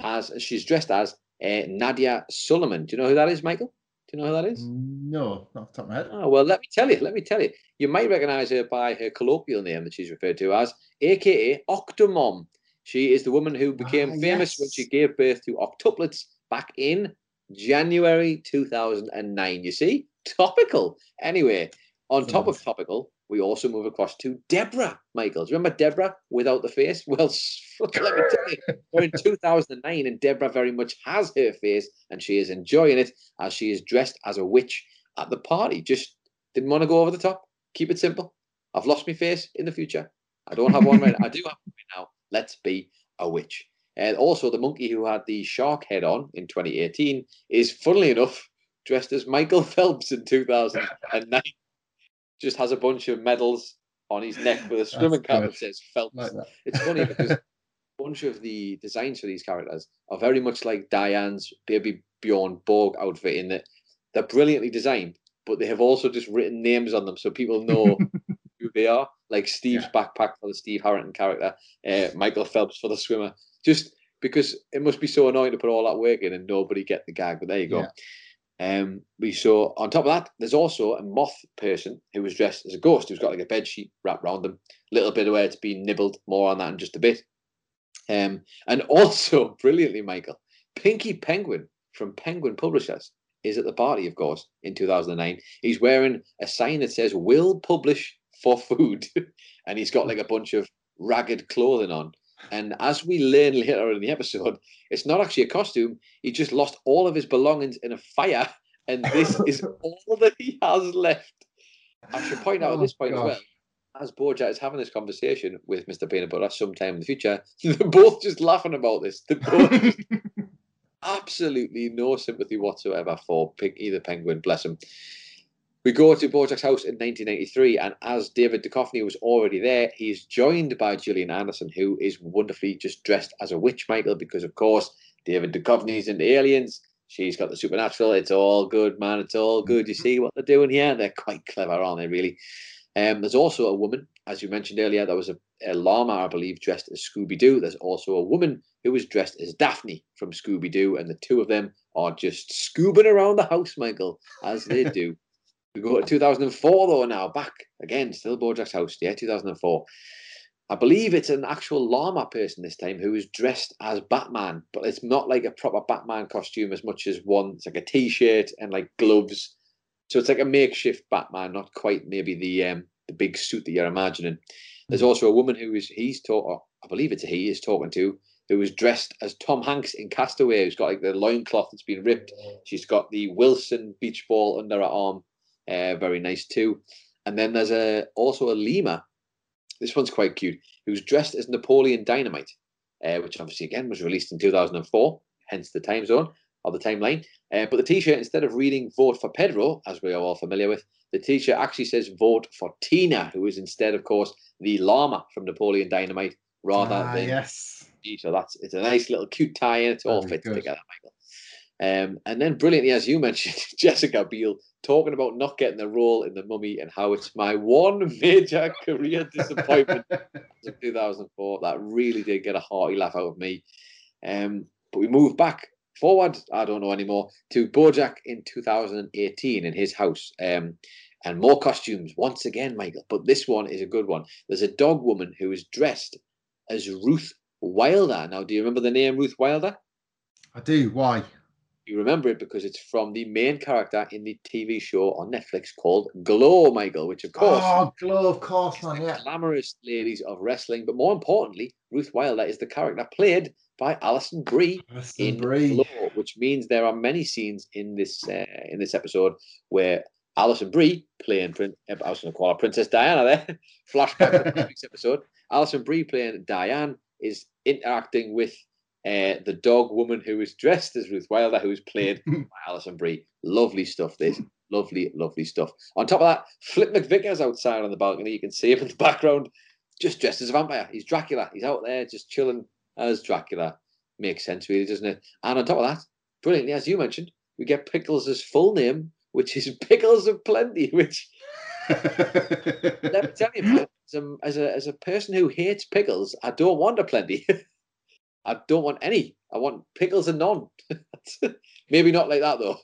A: as she's dressed as uh, Nadya Suleman. Do you know who that is, Michael? Do you know who that is?
C: No, not off the top of my head.
A: Oh, well, let me tell you. Let me tell you. You might recognize her by her colloquial name that she's referred to as, aka Octomom. She is the woman who became
C: Ah,
A: famous when she gave birth to octuplets back in January 2009. You see? Topical. Anyway, on top of topical, we also move across to Deborah Michaels. Remember Deborah without the face? <laughs> Well, let me tell you, we're in 2009 and Deborah very much has her face and she is enjoying it as she is dressed as a witch at the party. Just didn't want to go over the top. Keep it simple. I've lost my face in the future. I don't have one right I do have one right now. Let's be a witch. And also, the monkey who had the shark head on in 2018 is, funnily enough, dressed as Michael <laughs> Phelps in 2009. Just has a bunch of medals on his neck with a swimming cap that says Phelps.
C: Like that.
A: It's funny <laughs> because a bunch of the designs for these characters are very much like Diane's Baby Bjorn Borg outfit in that they're brilliantly designed, but they have also just written names on them so people know <laughs> who they are. Like Steve's backpack for the Steve Harrington character, uh, Michael Phelps for the swimmer. Just because it must be so annoying to put all that work in and nobody get the gag. But there you go.
C: Yeah.
A: Um, we saw on top of that, there's also a moth person who was dressed as a ghost who's got like a bed sheet wrapped around them, a little bit of where it's been nibbled. More on that in just a bit. Um, and <laughs> also brilliantly, Michael, Pinky Penguin from Penguin Publishers is at the party, of course, in 2009. He's wearing a sign that says "Will publish for food," <laughs> and he's got like a bunch of ragged clothing on. And as we learn later in the episode, it's not actually a costume. He just lost all of his belongings in a fire, and this is <laughs> all that he has left. I should point out at
C: Oh,
A: this point as well, as Bojack is having this conversation with Mr. Peanut Butter sometime in the future, <laughs> they're both just laughing about this. They're <laughs> both absolutely no sympathy whatsoever for either penguin, bless him. We go to Bojack's house in 1993, and as David Duchovny was already there, he's joined by Gillian Anderson, who is wonderfully just dressed as a witch, Michael, because of course David Duchovny's into aliens. She's got the supernatural. It's all good, man. It's all good. You see what they're doing here? They're quite clever, aren't they? Really. Um, there's also a woman, as you mentioned earlier, that was a, a llama, I believe, dressed as Scooby Doo. There's also a woman who was dressed as Daphne from Scooby Doo, and the two of them are just scoobing around the house, Michael, as they <laughs> do. We go to 2004 though now, back again, still Bojack's house, yeah, 2004. I believe it's an actual llama person this time who is dressed as Batman, but it's not like a proper Batman costume as much as one. It's like a t-shirt and like gloves, so it's like a makeshift Batman, not quite maybe the um, the big suit that you're imagining. There's also a woman who is he's talking, I believe it's a he is talking to, who is dressed as Tom Hanks in Castaway, who's got like the loincloth that's been ripped. She's got the Wilson beach ball under her arm, uh, very nice too. And then there's a also a lemur. This one's quite cute. Who's dressed as Napoleon Dynamite, uh, which obviously again was released in 2004, hence the time zone or the timeline. Uh, but the T-shirt, instead of reading "Vote for Pedro," as we are all familiar with, the T-shirt actually says "Vote for Tina," who is instead, of course, the llama from Napoleon Dynamite, rather
C: Ah,
A: than
C: yes.
A: so that's it's a nice little cute tie-in. It all fits
C: good.
A: together, Michael. Um, and then brilliantly, as you mentioned, <laughs> Jessica Biel talking about not getting the role in the Mummy and how it's my one <laughs> major career disappointment <laughs> of 2004. That really did get a hearty laugh out of me. Um, but we move back forward, I don't know anymore, to Bojack in 2018 in his house. Um, and more costumes once again, Michael. But this one is a good one. There's a dog woman who is dressed as Ruth Wilder. Now, do you remember the name Ruth Wilder?
C: I do. Why?
A: You remember it because it's from the main character in the TV show on Netflix called Glow, Michael, which of course
C: Oh, glow, of course, man. Yeah.
A: glamorous ladies of wrestling. But more importantly, Ruth Wilder is the character played by Alison Brie
C: Listen,
A: in
C: Brie.
A: Glow, which means there are many scenes in this uh, in this episode where Alison Brie playing Prin- I was going to call her Princess Diana there. <laughs> Flashback to the <laughs> week's episode. Alison Brie playing Diane is interacting with uh, the dog woman who is dressed as Ruth Wilder, who is played <laughs> by Alison Brie. Lovely stuff. This lovely, lovely stuff. On top of that, Flip McVicker's outside on the balcony. You can see him in the <laughs> background, just dressed as a vampire. He's Dracula. He's out there just chilling as Dracula. Makes sense, really, doesn't it? And on top of that, brilliantly, as you mentioned, we get Pickles' full name, which is <laughs> Pickles Aplenty, which let me tell you, man, as a, as a as a person who hates pickles, I don't want a plenty. I don't want any. I want pickles and none. <laughs> Maybe not like that though.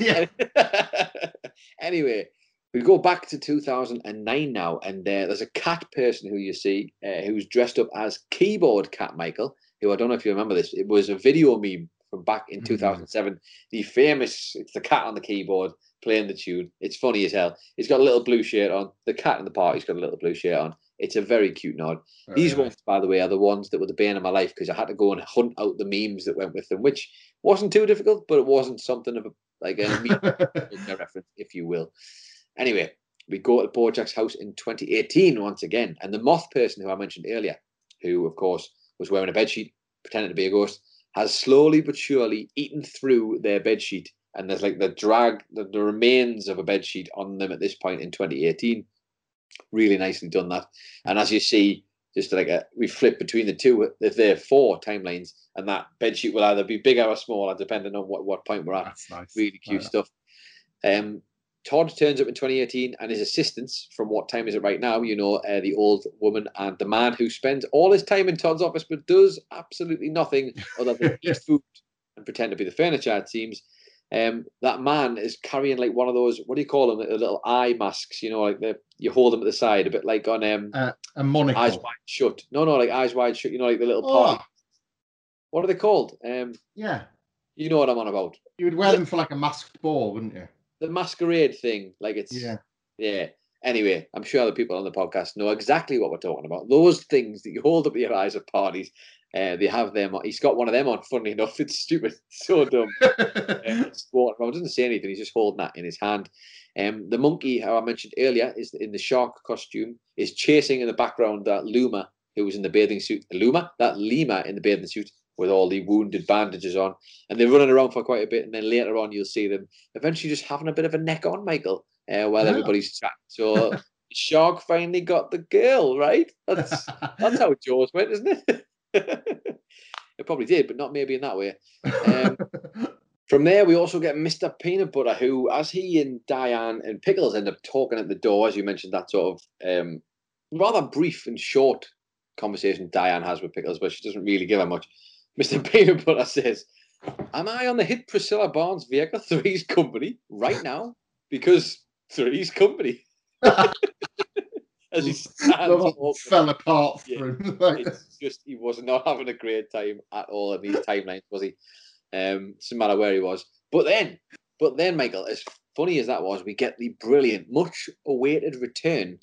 A: <laughs>
C: yeah. <laughs>
A: anyway, we go back to 2009 now, and uh, there's a cat person who you see uh, who's dressed up as Keyboard Cat Michael, who I don't know if you remember this. It was a video meme from back in
C: Mhm.
A: 2007. The famous, it's the cat on the keyboard playing the tune. It's funny as hell. He's got a little blue shirt on. The cat in the party's got a little blue shirt on. It's a very cute nod.
C: Very
A: These ones, by the way, are the ones that were the bane of my life because I had to go and hunt out the memes that went with them, which wasn't too difficult, but it wasn't something of a like a <laughs> <laughs> reference, if you will. Anyway, we go to Bojack's house in 2018 once again, and the moth person who I mentioned earlier, who of course was wearing a bedsheet, pretending to be a ghost, has slowly but surely eaten through their bedsheet, and there's like the drag, the, the remains of a bedsheet on them at this point in 2018. Really nicely done that, and as you see, just like a, we flip between the two, if there are four timelines, and that bedsheet will either be bigger or smaller depending on what, what point we're at
C: That's nice.
A: really cute stuff. Um, Todd turns up in 2018, and his assistants, from what time is it right now? You know, uh, the old woman and the man who spends all his time in Todd's office but does absolutely nothing <laughs> other than eat food and pretend to be the furniture. It seems. Um, that man is carrying like one of those. What do you call them? The little eye masks. You know, like the you hold them at the side, a bit like on um,
C: Uh, a monocle.
A: eyes wide shut. No, no, like eyes wide shut. You know, like the little
C: Oh,
A: party. What are they called? Um,
C: yeah.
A: you know what I'm on about.
C: You would wear them for like a masked ball, wouldn't you?
A: the masquerade thing. Like it's
C: Yeah.
A: yeah. Anyway, I'm sure the people on the podcast know exactly what we're talking about. Those things that you hold up your eyes at parties, uh, they have them. on- He's got one of them on. Funny enough, <laughs> it's stupid, so dumb. <laughs> Uh, just walking around, doesn't say anything. He's just holding that in his hand. Um, the monkey, how I mentioned earlier, is in the shark costume, is chasing in the background that Luma, who was in the bathing suit. Luma, that Lima in the bathing suit with all the wounded bandages on, and they're running around for quite a bit. And then later on, you'll see them eventually just having a bit of a neck on, Michael, uh, while everybody's chatting. So <laughs> shark finally got the girl, right? That's <laughs> that's how Jaws went, isn't it? <laughs> it probably did, but not maybe in that way. Um, from there, we also get Mr. Peanut Butter, who, as he and Diane and Pickles end up talking at the door, as you mentioned, that sort of um, rather brief and short conversation Diane has with Pickles, but she doesn't really give her much. Mr. Peanut Butter says, Am I on the hit Priscilla Barnes vehicle Three's company right now? Because Three's company. <laughs> as he stands
C: fell apart
A: Yeah.
C: for him. Like,
A: It's just he was not having a great time at all in these timelines, was he? Um, doesn't matter where he was. But then, but then, Michael, as funny as that was, we get the brilliant, much awaited return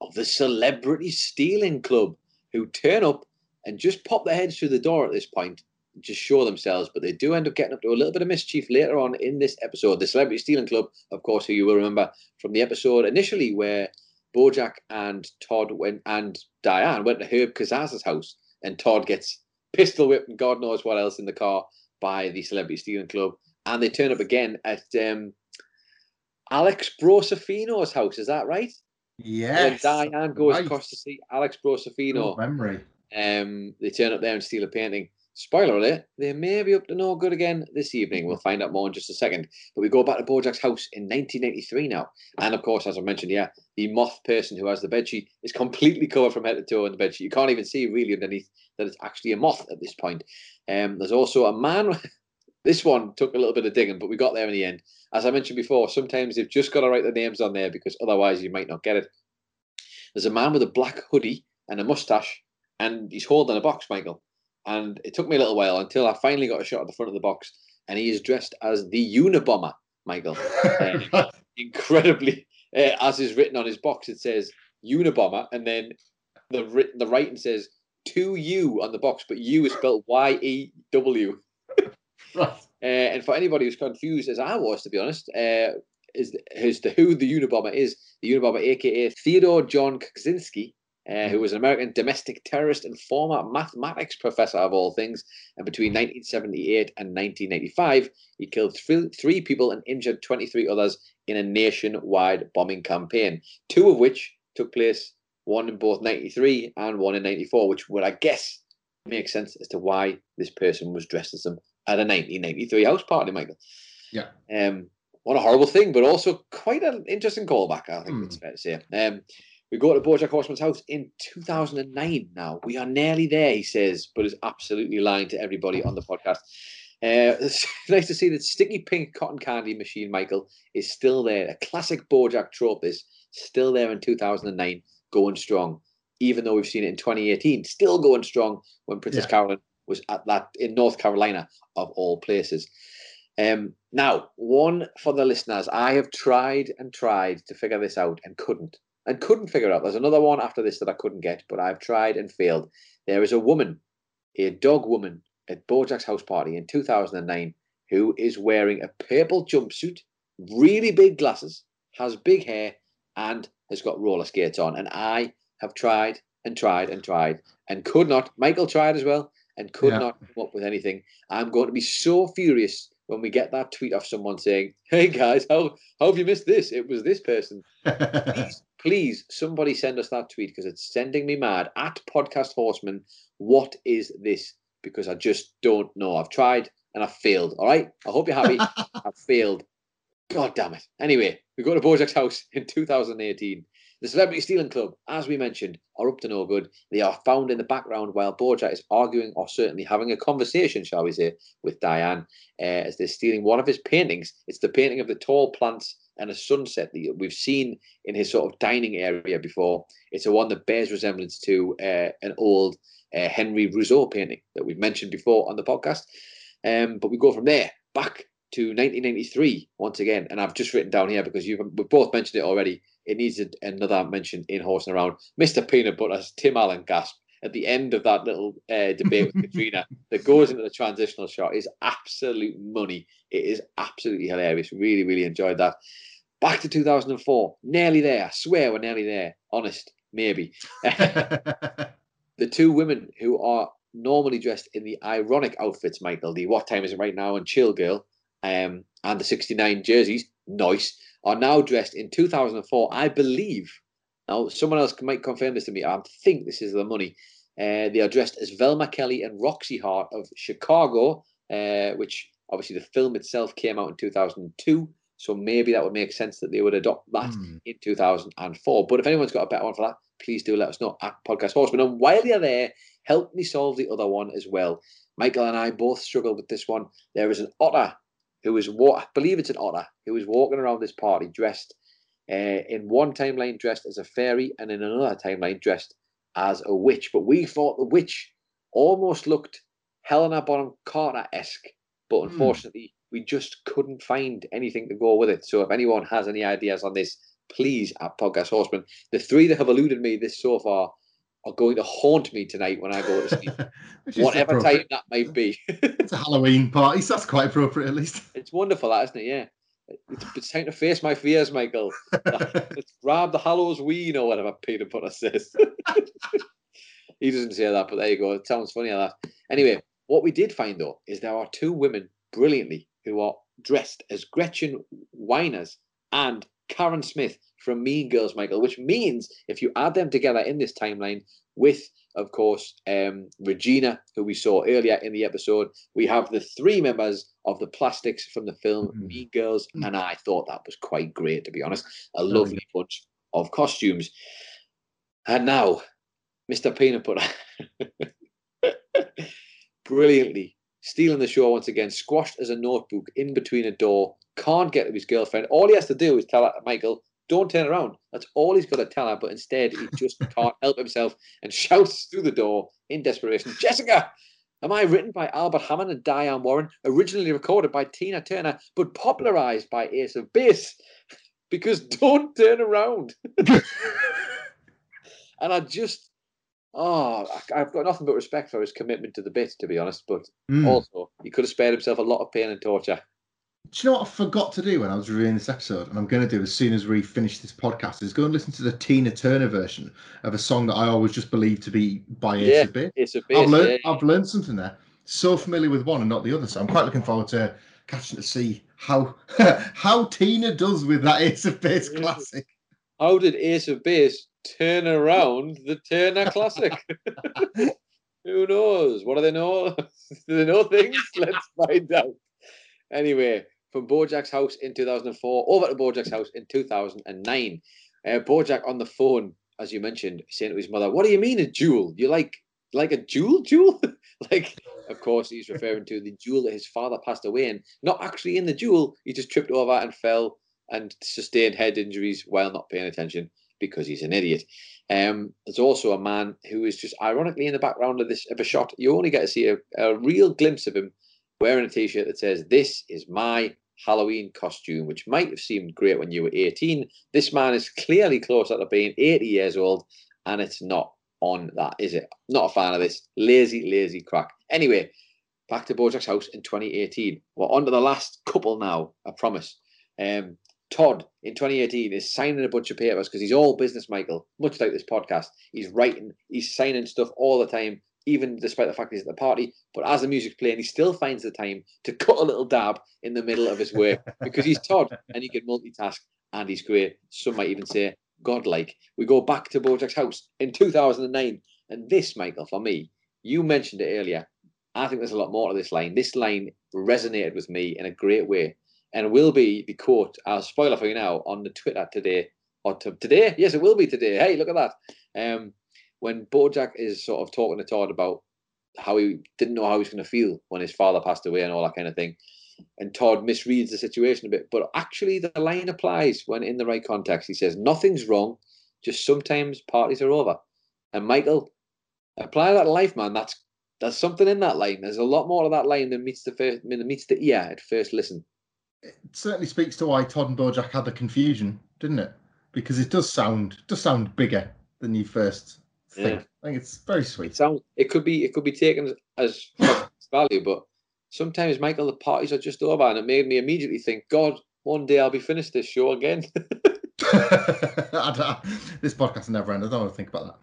A: of the Celebrity Stealing Club, who turn up and just pop their heads through the door at this point, just show themselves. But they do end up getting up to a little bit of mischief later on in this episode. The Celebrity Stealing Club, of course, who you will remember from the episode initially where Bojack and Todd went and Diane went to Herb Kazzaz's house, and Todd gets pistol whipped and God knows what else in the car by the Celebrity Stealing Club, and they turn up again at um, Alex Brosafino's house. Is that right?
C: yes.
A: when Diane goes
C: right.
A: across to see Alex Brosafino,
C: Good memory.
A: um, they turn up there and steal a painting. Spoiler alert, they may be up to no good again this evening. We'll find out more in just a second. But we go back to Bojack's house in 1983 now. And of course, as I mentioned, yeah, the moth person who has the bedsheet is completely covered from head to toe in the bedsheet. You can't even see really underneath that it's actually a moth at this point. Um, there's also a man. <laughs> this one took a little bit of digging, but we got there in the end. As I mentioned before, sometimes they've just got to write the names on there because otherwise you might not get it. There's a man with a black hoodie and a mustache, and he's holding a box, Michael. And it took me a little while until I finally got a shot at the front of the box, and he is dressed as the Unabomber, Michael. Um, <laughs> incredibly, uh, as is written on his box, it says Unabomber, and then the the writing says to you on the box, but U is spelled Y E W. <laughs>
C: right.
A: Uh, and for anybody who's confused, as I was, to be honest, uh, is is the who the Unabomber is the Unabomber, aka Theodore John Kaczynski, uh, who was an American domestic terrorist and former mathematics professor of all things. And between 1978 and 1985, he killed three, three people and injured 23 others in a nationwide bombing campaign, two of which took place one in both 93 and one in 94, which would, I guess, make sense as to why this person was dressed as them at a 1993 house party, Michael.
C: Yeah.
A: Um, what a horrible thing, but also quite an interesting callback, I think
C: Hmm.
A: it's fair to say. Um, we go to Bojack Horseman's house in 2009 now. We are nearly there, he says, but is absolutely lying to everybody on the podcast. Uh, it's <laughs> nice to see that sticky pink cotton candy machine, Michael, is still there. A classic Bojack trope is still there in 2009, going strong, even though we've seen it in 2018, still going strong when Princess
C: Yeah.
A: Carolyn was at that in North Carolina, of all places. Um, now, one for the listeners. I have tried and tried to figure this out and couldn't. And couldn't figure out. There's another one after this that I couldn't get, but I've tried and failed. There is a woman, a dog woman, at Bojack's house party in 2009 who is wearing a purple jumpsuit, really big glasses, has big hair, and has got roller skates on. And I have tried and tried and tried and could not. Michael tried as well and could
C: Yeah.
A: not come up with anything. I'm going to be so furious when we get that tweet of someone saying, "Hey guys, how how have you missed this? It was this person." <laughs> Please, please, somebody send us that tweet because it's sending me mad. At Podcast Horseman, what is this? Because I just don't know. I've tried and I've failed. All right, I hope you're happy. <laughs> I've failed. God damn it. Anyway, we go to Bojack's house in 2018. The Celebrity Stealing Club, as we mentioned, are up to no good. They are found in the background while Bojack is arguing or certainly having a conversation, shall we say, with Diane uh, as they're stealing one of his paintings. It's the painting of the tall plants and a sunset that we've seen in his sort of dining area before. It's a one that bears resemblance to uh, an old uh, Henri Rousseau painting that we've mentioned before on the podcast. Um, but we go from there back to 1993 once again, and I've just written down here because you've we both mentioned it already. It needs a, another mention in horsing around. Mr. Peanut Butter, Tim Allen gasp at the end of that little uh, debate with <laughs> Katrina that goes into the transitional shot is absolute money. It is absolutely hilarious. Really, really enjoyed that. Back to 2004, nearly there. I swear we're nearly there. Honest, maybe. <laughs> the two women who are normally dressed in the ironic outfits, Michael, the What Time Is It Right Now and Chill Girl, um, and the 69 jerseys, nice, are now dressed in 2004, I believe. Now, someone else might confirm this to me. I think this is the money. Uh, they are dressed as Velma Kelly and Roxie Hart of Chicago, uh, which obviously the film itself came out in 2002. So maybe that would make sense that they would adopt that
C: Hmm.
A: in 2004. But if anyone's got a better one for that, please do let us know at Podcast Horseman. And while you're there, help me solve the other one as well. Michael and I both struggled with this one. There is an otter who is, wa- I believe it's an otter, who is walking around this party dressed uh, in one timeline dressed as a fairy and in another timeline dressed as a witch. But we thought the witch almost looked Helena Bonham Carter esque, but unfortunately, we just couldn't find anything to go with it. So if anyone has any ideas on this, please at Podcast Horseman. The three that have eluded me this so far are going to haunt me tonight when I go to sleep, <laughs> whatever time that might be.
C: It's a Halloween party, so that's quite appropriate at least.
A: it's wonderful, that isn't it? Yeah. It's, time to face my fears, Michael. <laughs> Let's grab the Hallows ween or whatever Peter Butter says. <laughs> he doesn't say that, but there you go. It sounds funny, that. Anyway, what we did find though is there are two women brilliantly who are dressed as Gretchen Wieners and Karen Smith from Mean Girls, Michael, which means if you add them together in this timeline with, of course, um, Regina, who we saw earlier in the episode, we have the three members of the plastics from the film
C: Mhm.
A: Mean Girls, and I thought that was quite great, to be honest. A lovely bunch of costumes. And now, Mr. Peanut Butter, <laughs> brilliantly stealing the show once again, squashed as a notebook in between a door, can't get to his girlfriend. All he has to do is tell Michael, don't turn around. That's all he's got to tell her, but instead he just <laughs> can't help himself and shouts through the door in desperation, Jessica! Am I written by Albert Hammond and Diane Warren, originally recorded by Tina Turner, but popularized by Ace of Base? Because don't turn around. <laughs> And I just, oh, I've got nothing but respect for his commitment to the bit, to be honest. But
C: Mm.
A: also, he could have spared himself a lot of pain and torture.
C: Do you know what I forgot to do when I was reviewing this episode, and I'm going to do as soon as we finish this podcast, is go and listen to the Tina Turner version of a song that I always just believed to be by Ace
A: Yeah,
C: of Base.
A: It's a bit.
C: I've learned,
A: yeah.
C: I've learned something there. So familiar with one and not the other, so I'm quite looking forward to catching to see how <laughs> how Tina does with that Ace of Base classic.
A: How did Ace of Base turn around the Turner Classic? <laughs> Who knows? What do they know? <laughs> do they know things? Let's find out. Anyway, from Bojack's house in 2004 over to Bojack's house in 2009. Uh, Bojack on the phone, as you mentioned, saying to his mother, "What do you mean a duel? You like like a duel, duel? <laughs> like, of course, he's referring to the duel that his father passed away in. Not actually in the duel. He just tripped over and fell and sustained head injuries while not paying attention because he's an idiot. Um, there's also a man who is just ironically in the background of this of a shot. You only get to see a, a real glimpse of him wearing a t-shirt that says, "This is my Halloween costume," which might have seemed great when you were 18. This man is clearly closer to being 80 years old, and it's not on that, is it? Not a fan of this lazy, lazy crack. Anyway, back to Bojack's house in 2018. We're on to the last couple now. I promise. Um, Todd in 2018 is signing a bunch of papers because he's all business, Michael, much like this podcast. He's writing, he's signing stuff all the time, even despite the fact he's at the party. But as the music's playing, he still finds the time to cut a little dab in the middle of his work <laughs> because he's Todd and he can multitask and he's great. Some might even say godlike. We go back to Bojack's house in 2009. And this, Michael, for me, you mentioned it earlier. I think there's a lot more to this line. This line resonated with me in a great way and will be the quote. I'll spoil it for you now on the Twitter today. Or to, today? Yes, it will be today. Hey, look at that. Um, when Bojack is sort of talking to Todd about how he didn't know how he was going to feel when his father passed away and all that kind of thing, and Todd misreads the situation a bit, but actually the line applies when in the right context. He says, "Nothing's wrong, just sometimes parties are over." And Michael, apply that life, man. That's there's something in that line. There's a lot more of that line than meets the first than meets the ear at first listen.
C: It certainly speaks to why Todd and Bojack had the confusion, didn't it? Because it does sound does sound bigger than you first think.
A: Yeah.
C: I think it's very
A: It
C: sweet.
A: sounds it could be it could be taken as as value, but sometimes Michael, the parties are just over, and it made me immediately think, God, one day I'll be finished this show again. <laughs> <laughs>
C: This podcast never ends. I don't want to think about that.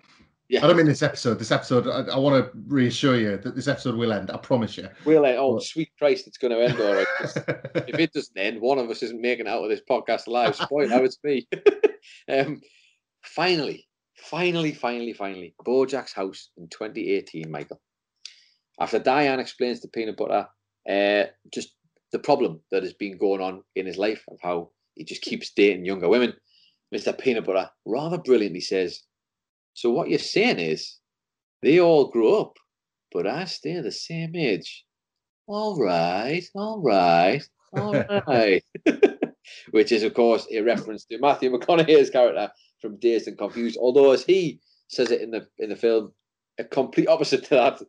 A: yeah,
C: I don't mean this episode. This episode, I, I want to reassure you that this episode will end. I promise you.
A: we're like, oh,
C: What?
A: sweet Christ, it's going to end all right. <laughs> if it doesn't end, one of us isn't making out of this podcast alive. Spoil how it's me. um, finally, finally, finally, finally, Bojack's house in 2018, Michael. After Diane explains to Peanut Butter uh, just the problem that has been going on in his life of how he just keeps dating younger women, Mr. Peanut Butter rather brilliantly says, So what you're saying is they all grow up, but I stay the same age. All right, all right, all <laughs> right. <laughs> which is, of course, a reference to Matthew McConaughey's character from Dazed and Confused. Although, as he says it in the in the film, a complete opposite to that.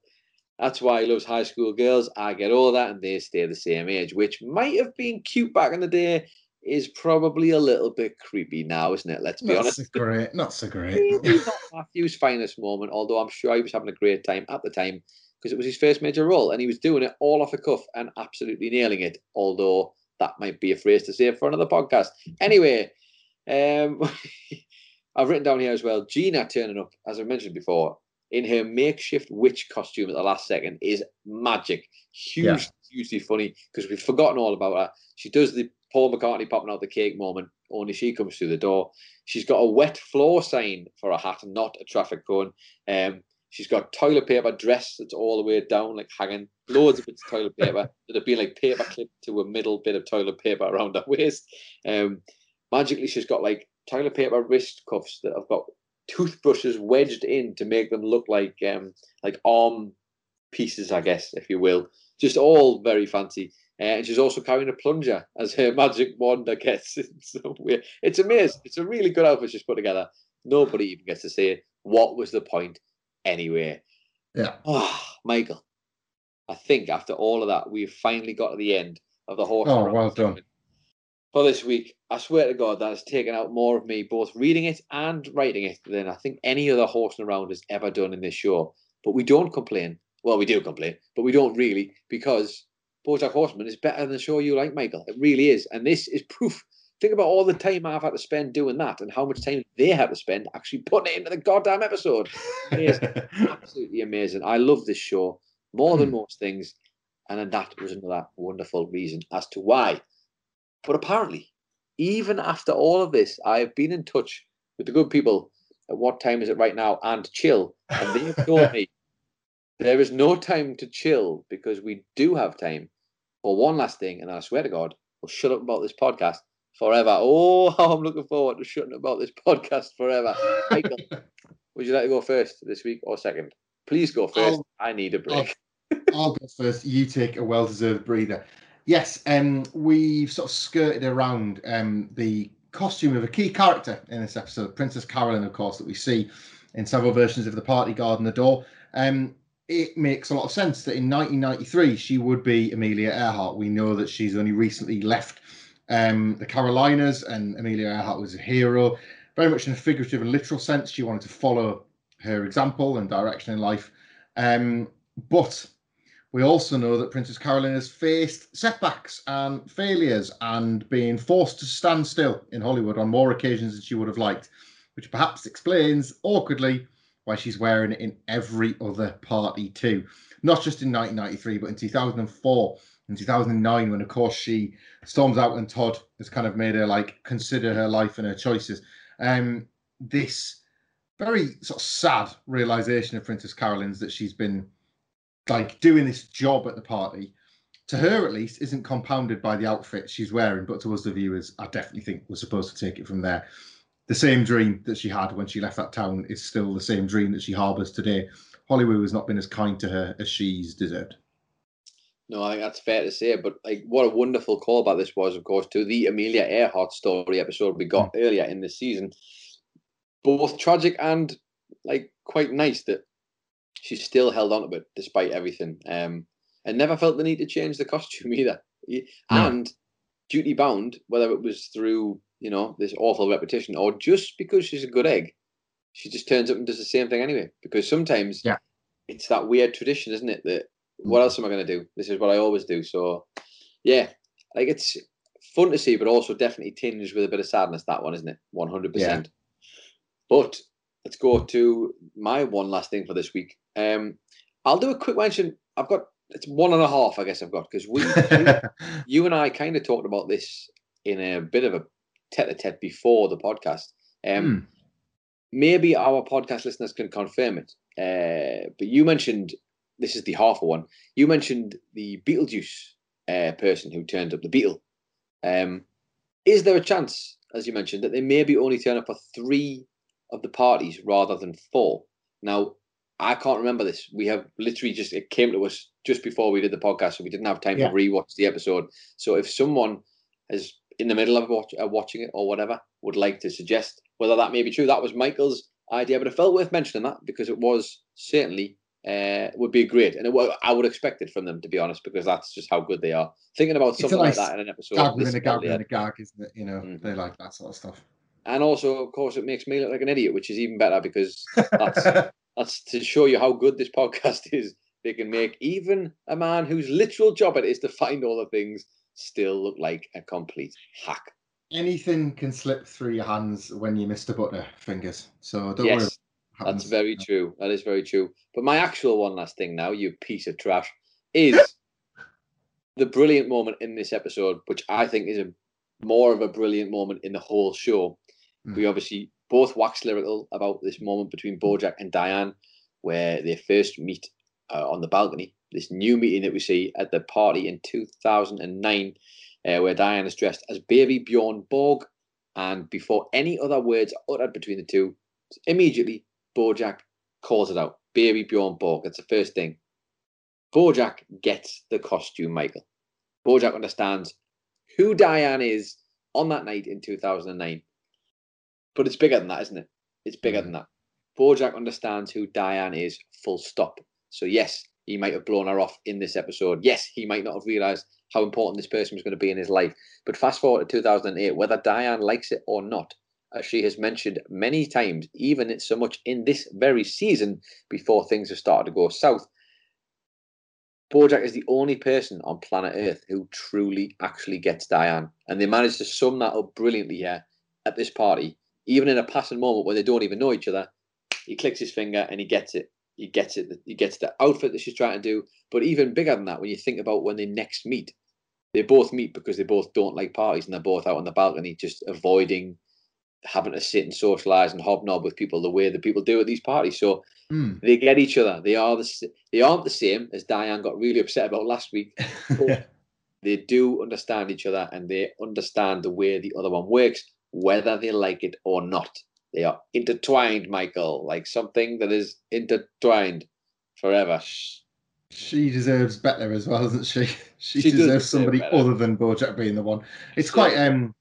A: That's why he loves high school girls. I get all that, and they stay the same age, which might have been cute back in the day. Is probably a little bit creepy now, isn't it? Let's be
C: not
A: honest.
C: so great. Not so great.
A: Not Matthew's finest moment, although I'm sure he was having a great time at the time because it was his first major role and he was doing it all off the cuff and absolutely nailing it. Although that might be a phrase to say for another podcast. Anyway, um, <laughs> I've written down here as well Gina turning up, as I mentioned before, in her makeshift witch costume at the last second is magic. Huge,
C: Yeah.
A: hugely funny because we've forgotten all about her. She does the Paul McCartney popping out the cake moment, only she comes through the door. She's got a wet floor sign for a hat, not a traffic cone. Um, she's got toilet paper dress that's all the way down, like hanging. Loads of bits of toilet paper <laughs> that have been like paper clipped to a middle bit of toilet paper around her waist. Um, magically, she's got like toilet paper wrist cuffs that have got toothbrushes wedged in to make them look like um like arm pieces, I guess, if you will. Just all very fancy. Uh, and she's also carrying a plunger as her <laughs> magic wand, I guess. It's, so weird. it's amazing. It's a really good outfit she's put together. Nobody even gets to say what was the point anyway.
C: Yeah.
A: Oh, Michael, I think after all of that, we've finally got to the end of the horse.
C: Oh, well done.
A: For this week, I swear to God, that has taken out more of me, both reading it and writing it, than I think any other horsing around has ever done in this show. But we don't complain. Well, we do complain, but we don't really because BoJack Horseman is better than the show you like, Michael. It really is, and this is proof. Think about all the time I've had to spend doing that, and how much time they had to spend actually putting it into the goddamn episode. <laughs> Absolutely amazing. I love this show more than
C: Hmm.
A: most things, and then that was another wonderful reason as to why. But apparently, even after all of this, I have been in touch with the good people at What Time Is It Right Now and Chill, and they have told <laughs> me there is no time to chill because we do have time for one last thing, and I swear to God, we'll shut up about this podcast forever. Oh, how <laughs> I'm looking forward to shutting up about this podcast forever. Michael, <laughs> would you like to go first this week or second? Please go 1st
C: I'll-
A: I need a break.
C: I'll go first. You take a well-deserved breather. Yes, um, we've sort of skirted around um, the costume of a key character in this episode, Princess Carolyn, of course, that we see in several versions of the Party Guard and the Door. Um, it makes a lot of sense that in 1993 she would be Amelia Earhart. We know that she's only recently left um, the Carolinas, and Amelia Earhart was a hero, very much in a figurative and literal sense. She wanted to follow her example and direction in life. Um, but we also know that Princess Carolyn has faced setbacks and failures and being forced to stand still in Hollywood on more occasions than she would have liked, which perhaps explains awkwardly why she's wearing it in every other party too. Not just in 1993, but in 2004 and 2009, when of course she storms out and Todd has kind of made her like consider her life and her choices. Um, this very sort of sad realization of Princess Carolyn's that she's been like doing this job at the party to her at least isn't compounded by the outfit she's wearing but to us the viewers i definitely think we're supposed to take it from there the same dream that she had when she left that town is still the same dream that she harbors today hollywood has not been as kind to her as she's deserved
A: No, I think that's fair to say. But like, what a wonderful call about this was, of course, to the Amelia Earhart story episode we got hmm. earlier in this season. Both tragic and like quite nice that she still held on to it despite everything, um, and never felt the need to change the costume <laughs> either.
C: No.
A: And duty bound, whether it was through you know this awful repetition or just because she's a good egg, she just turns up and does the same thing anyway. Because sometimes
C: Yeah.
A: it's that weird tradition, isn't it? That what else am I going to do? This is what I always do. So, yeah, like it's fun to see, but also definitely tinged with a bit of sadness. That one, isn't it? One hundred percent. But let's go to my one last thing for this week. Um, I'll do a quick mention. I've got it's one and a half, I guess I've got because we, <laughs> you, and I kind of talked about this in a bit of a tete-a-tete before the podcast. Um,
C: Hmm.
A: maybe our podcast listeners can confirm it. Uh, but you mentioned this is the half a one. You mentioned the Beetlejuice uh, person who turned up, the Beetle. Um, is there a chance, as you mentioned, that they maybe only turn up for three of the parties rather than four? Now, I can't remember this. We have literally just it came to us just before we did the podcast, so we didn't have time
C: Yeah.
A: to rewatch the episode. So if someone is in the middle of watch, uh, watching it or whatever would like to suggest whether that may be true. That was Michael's idea, but it felt worth mentioning that because it was certainly uh, would be great, and it, I would expect it from them to be honest, because that's just how good they are. Thinking about something nice like that in an episode,
C: gag within a gag within a gag, isn't it? You know, mm-hmm. they like that sort of stuff.
A: And also, of course, it makes me look like an idiot, which is even better because <laughs> that's that's to show you how good this podcast <laughs> is. They can make even a man whose literal job it is to find all the things still look like a complete hack.
C: Anything can slip through your hands when you miss the butter fingers. So don't yes. worry
A: that's very true. That is very true. But my actual one last thing now, you piece of trash, is <laughs> the brilliant moment in this episode, which I think is a more of a brilliant moment in the whole show. Mm. We obviously both wax lyrical about this moment between Bojack and Diane, where they first meet uh, on the balcony. This new meeting that we see at the party in 2009, uh, where Diane is dressed as Baby Bjorn Borg. And before any other words are uttered between the two, immediately Bojack calls it out. Baby Bjorn Borg. That's the first thing. Bojack gets the costume, Michael. Bojack understands who Diane is on that night in 2009. But it's bigger than that, isn't it? It's bigger mm. than that. Bojack understands who Diane is, full stop. So, yes, he might have blown her off in this episode. Yes, he might not have realized how important this person was going to be in his life. But fast forward to 2008, whether Diane likes it or not, as she has mentioned many times, even so much in this very season before things have started to go south. Bojack is the only person on planet Earth who truly actually gets Diane. And they managed to sum that up brilliantly here at this party. Even in a passing moment where they don't even know each other, he clicks his finger and he gets it. He gets it. He gets the outfit that she's trying to do. But even bigger than that, when you think about when they next meet, they both meet because they both don't like parties and they're both out on the balcony just avoiding having to sit and socialize and hobnob with people the way that people do at these parties. So mm. they get each other. They are the they aren't the same as Diane got really upset about last week. <laughs> they do understand each other and they understand the way the other one works, whether they like it or not. They are intertwined, Michael, like something that is intertwined forever.
C: She deserves better as well, doesn't she? <laughs> She, she deserves somebody other than Bojack being the one. It's quite um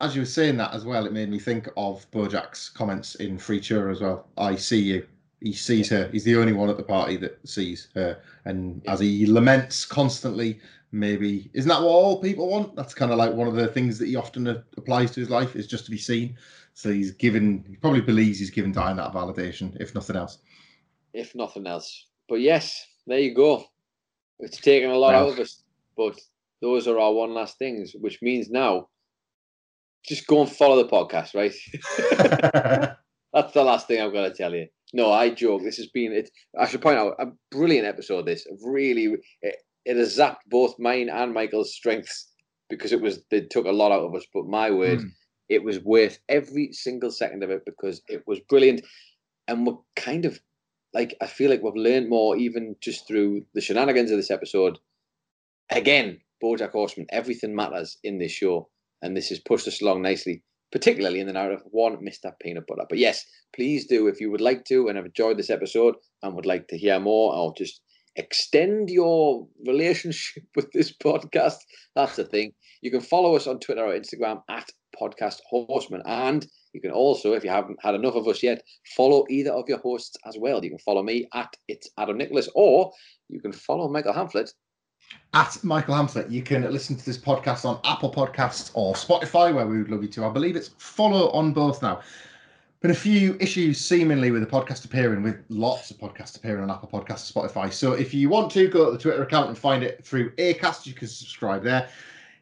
C: as you were saying that as well, it made me think of Bojack's comments in Free Churro as well. I see you. He sees her. He's the only one at the party that sees her. And yeah. as he laments constantly, maybe isn't that what all people want? That's kind of like one of the things that he often applies to his life is just to be seen. So he's given. He probably believes he's given Diane that validation, if nothing else.
A: If nothing else, but yes, there you go. It's taken a lot out of us, but those are our one last things, which means now just go and follow the podcast, right? <laughs> <laughs> That's the last thing I've got to tell you. No, I joke. This has been it. I should point out a brilliant episode. This really it, it has zapped both mine and Michael's strengths because it was they took a lot out of us. But my word, mm. it was worth every single second of it because it was brilliant, and we're kind of like I feel like we've learned more even just through the shenanigans of this episode. Again, BoJack Horseman, everything matters in this show and this has pushed us along nicely, particularly in the narrative one Mr. Peanut Butter. But yes, please do if you would like to and have enjoyed this episode and would like to hear more or just extend your relationship <laughs> with this podcast. That's the thing. You can follow us on Twitter or Instagram at Podcast Horseman. And you can also, if you haven't had enough of us yet, follow either of your hosts as well. You can follow me at It's Adam Nicholas, or you can follow Michael Hamlet
C: at Michael Hamlet. You can listen to this podcast on Apple Podcasts or Spotify, where we would love you to. I believe it's follow on both now. Been a few issues seemingly with the podcast appearing, with lots of podcasts appearing on Apple Podcasts, Spotify. So if you want to, go to the Twitter account and find it through Acast. You can subscribe there.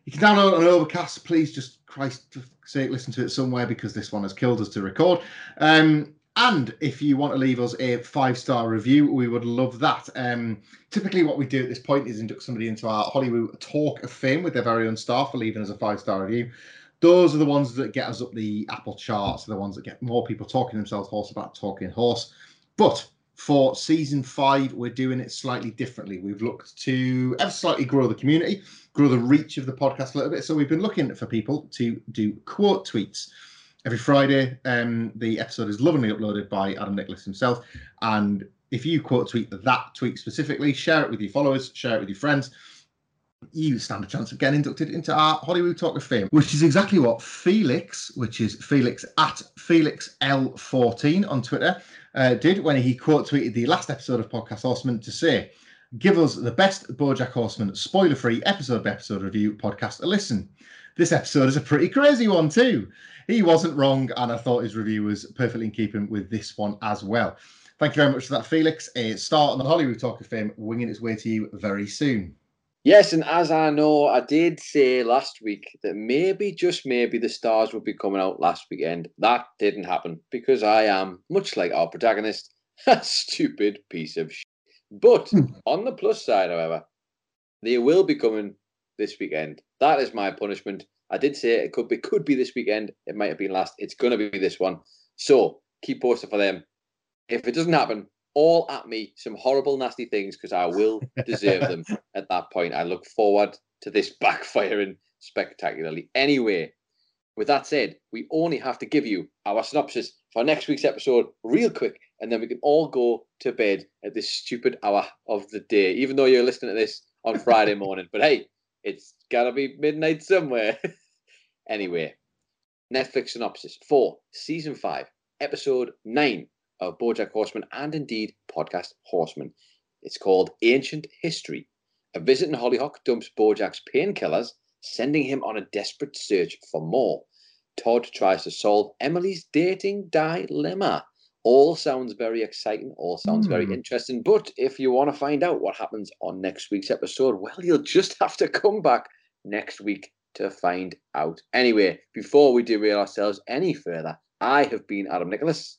C: You can download on Overcast. Please just Christ say listen to it somewhere because this one has killed us to record. Um, and if you want to leave us a five star review, we would love that. Um, typically, what we do at this point is induct somebody into our Hollywood Talk of Fame with their very own star for leaving us a five star review. Those are the ones that get us up the Apple charts, the ones that get more people talking themselves horse about talking horse. But for season five, we're doing it slightly differently. We've looked to ever slightly grow the community, grow the reach of the podcast a little bit. So we've been looking for people to do quote tweets every Friday. Um, the episode is lovingly uploaded by Adam Nicholas himself. And if you quote tweet that tweet specifically, share it with your followers, share it with your friends. You stand a chance of getting inducted into our Hollywood Talk of Fame, which is exactly what Felix, which is Felix at FelixL14 on Twitter, uh, did when he quote tweeted the last episode of Podcast Horseman to say, Give us the best Bojack Horseman spoiler free episode by episode review podcast a listen. This episode is a pretty crazy one, too. He wasn't wrong, and I thought his review was perfectly in keeping with this one as well. Thank you very much for that, Felix. A start on the Hollywood Talk of Fame, winging its way to you very soon.
A: Yes, and as I know, I did say last week that maybe, just maybe, the stars would be coming out last weekend. That didn't happen because I am, much like our protagonist, <laughs> a stupid piece of shit. But
C: Hmm.
A: on the plus side, however, they will be coming this weekend. That is my punishment. I did say it could be could be this weekend. It might have been last. It's gonna be this one. So keep posted for them. If it doesn't happen, all at me some horrible, nasty things because I will deserve them <laughs> at that point. I look forward to this backfiring spectacularly. Anyway, with that said, we only have to give you our synopsis for next week's episode real quick, and then we can all go to bed at this stupid hour of the day, even though you're listening to this on Friday <laughs> morning. But hey, it's gotta be midnight somewhere. <laughs> anyway, Netflix synopsis for season five, episode nine of Bojack Horseman and indeed podcast Horseman. It's called Ancient History. A visit in Hollyhock dumps Bojack's painkillers, sending him on a desperate search for more. Todd tries to solve Emily's dating dilemma. All sounds very exciting, all sounds very
C: Hmm.
A: interesting. But if you want to find out what happens on next week's episode, well, you'll just have to come back next week to find out. Anyway, before we derail ourselves any further, I have been Adam Nicholas,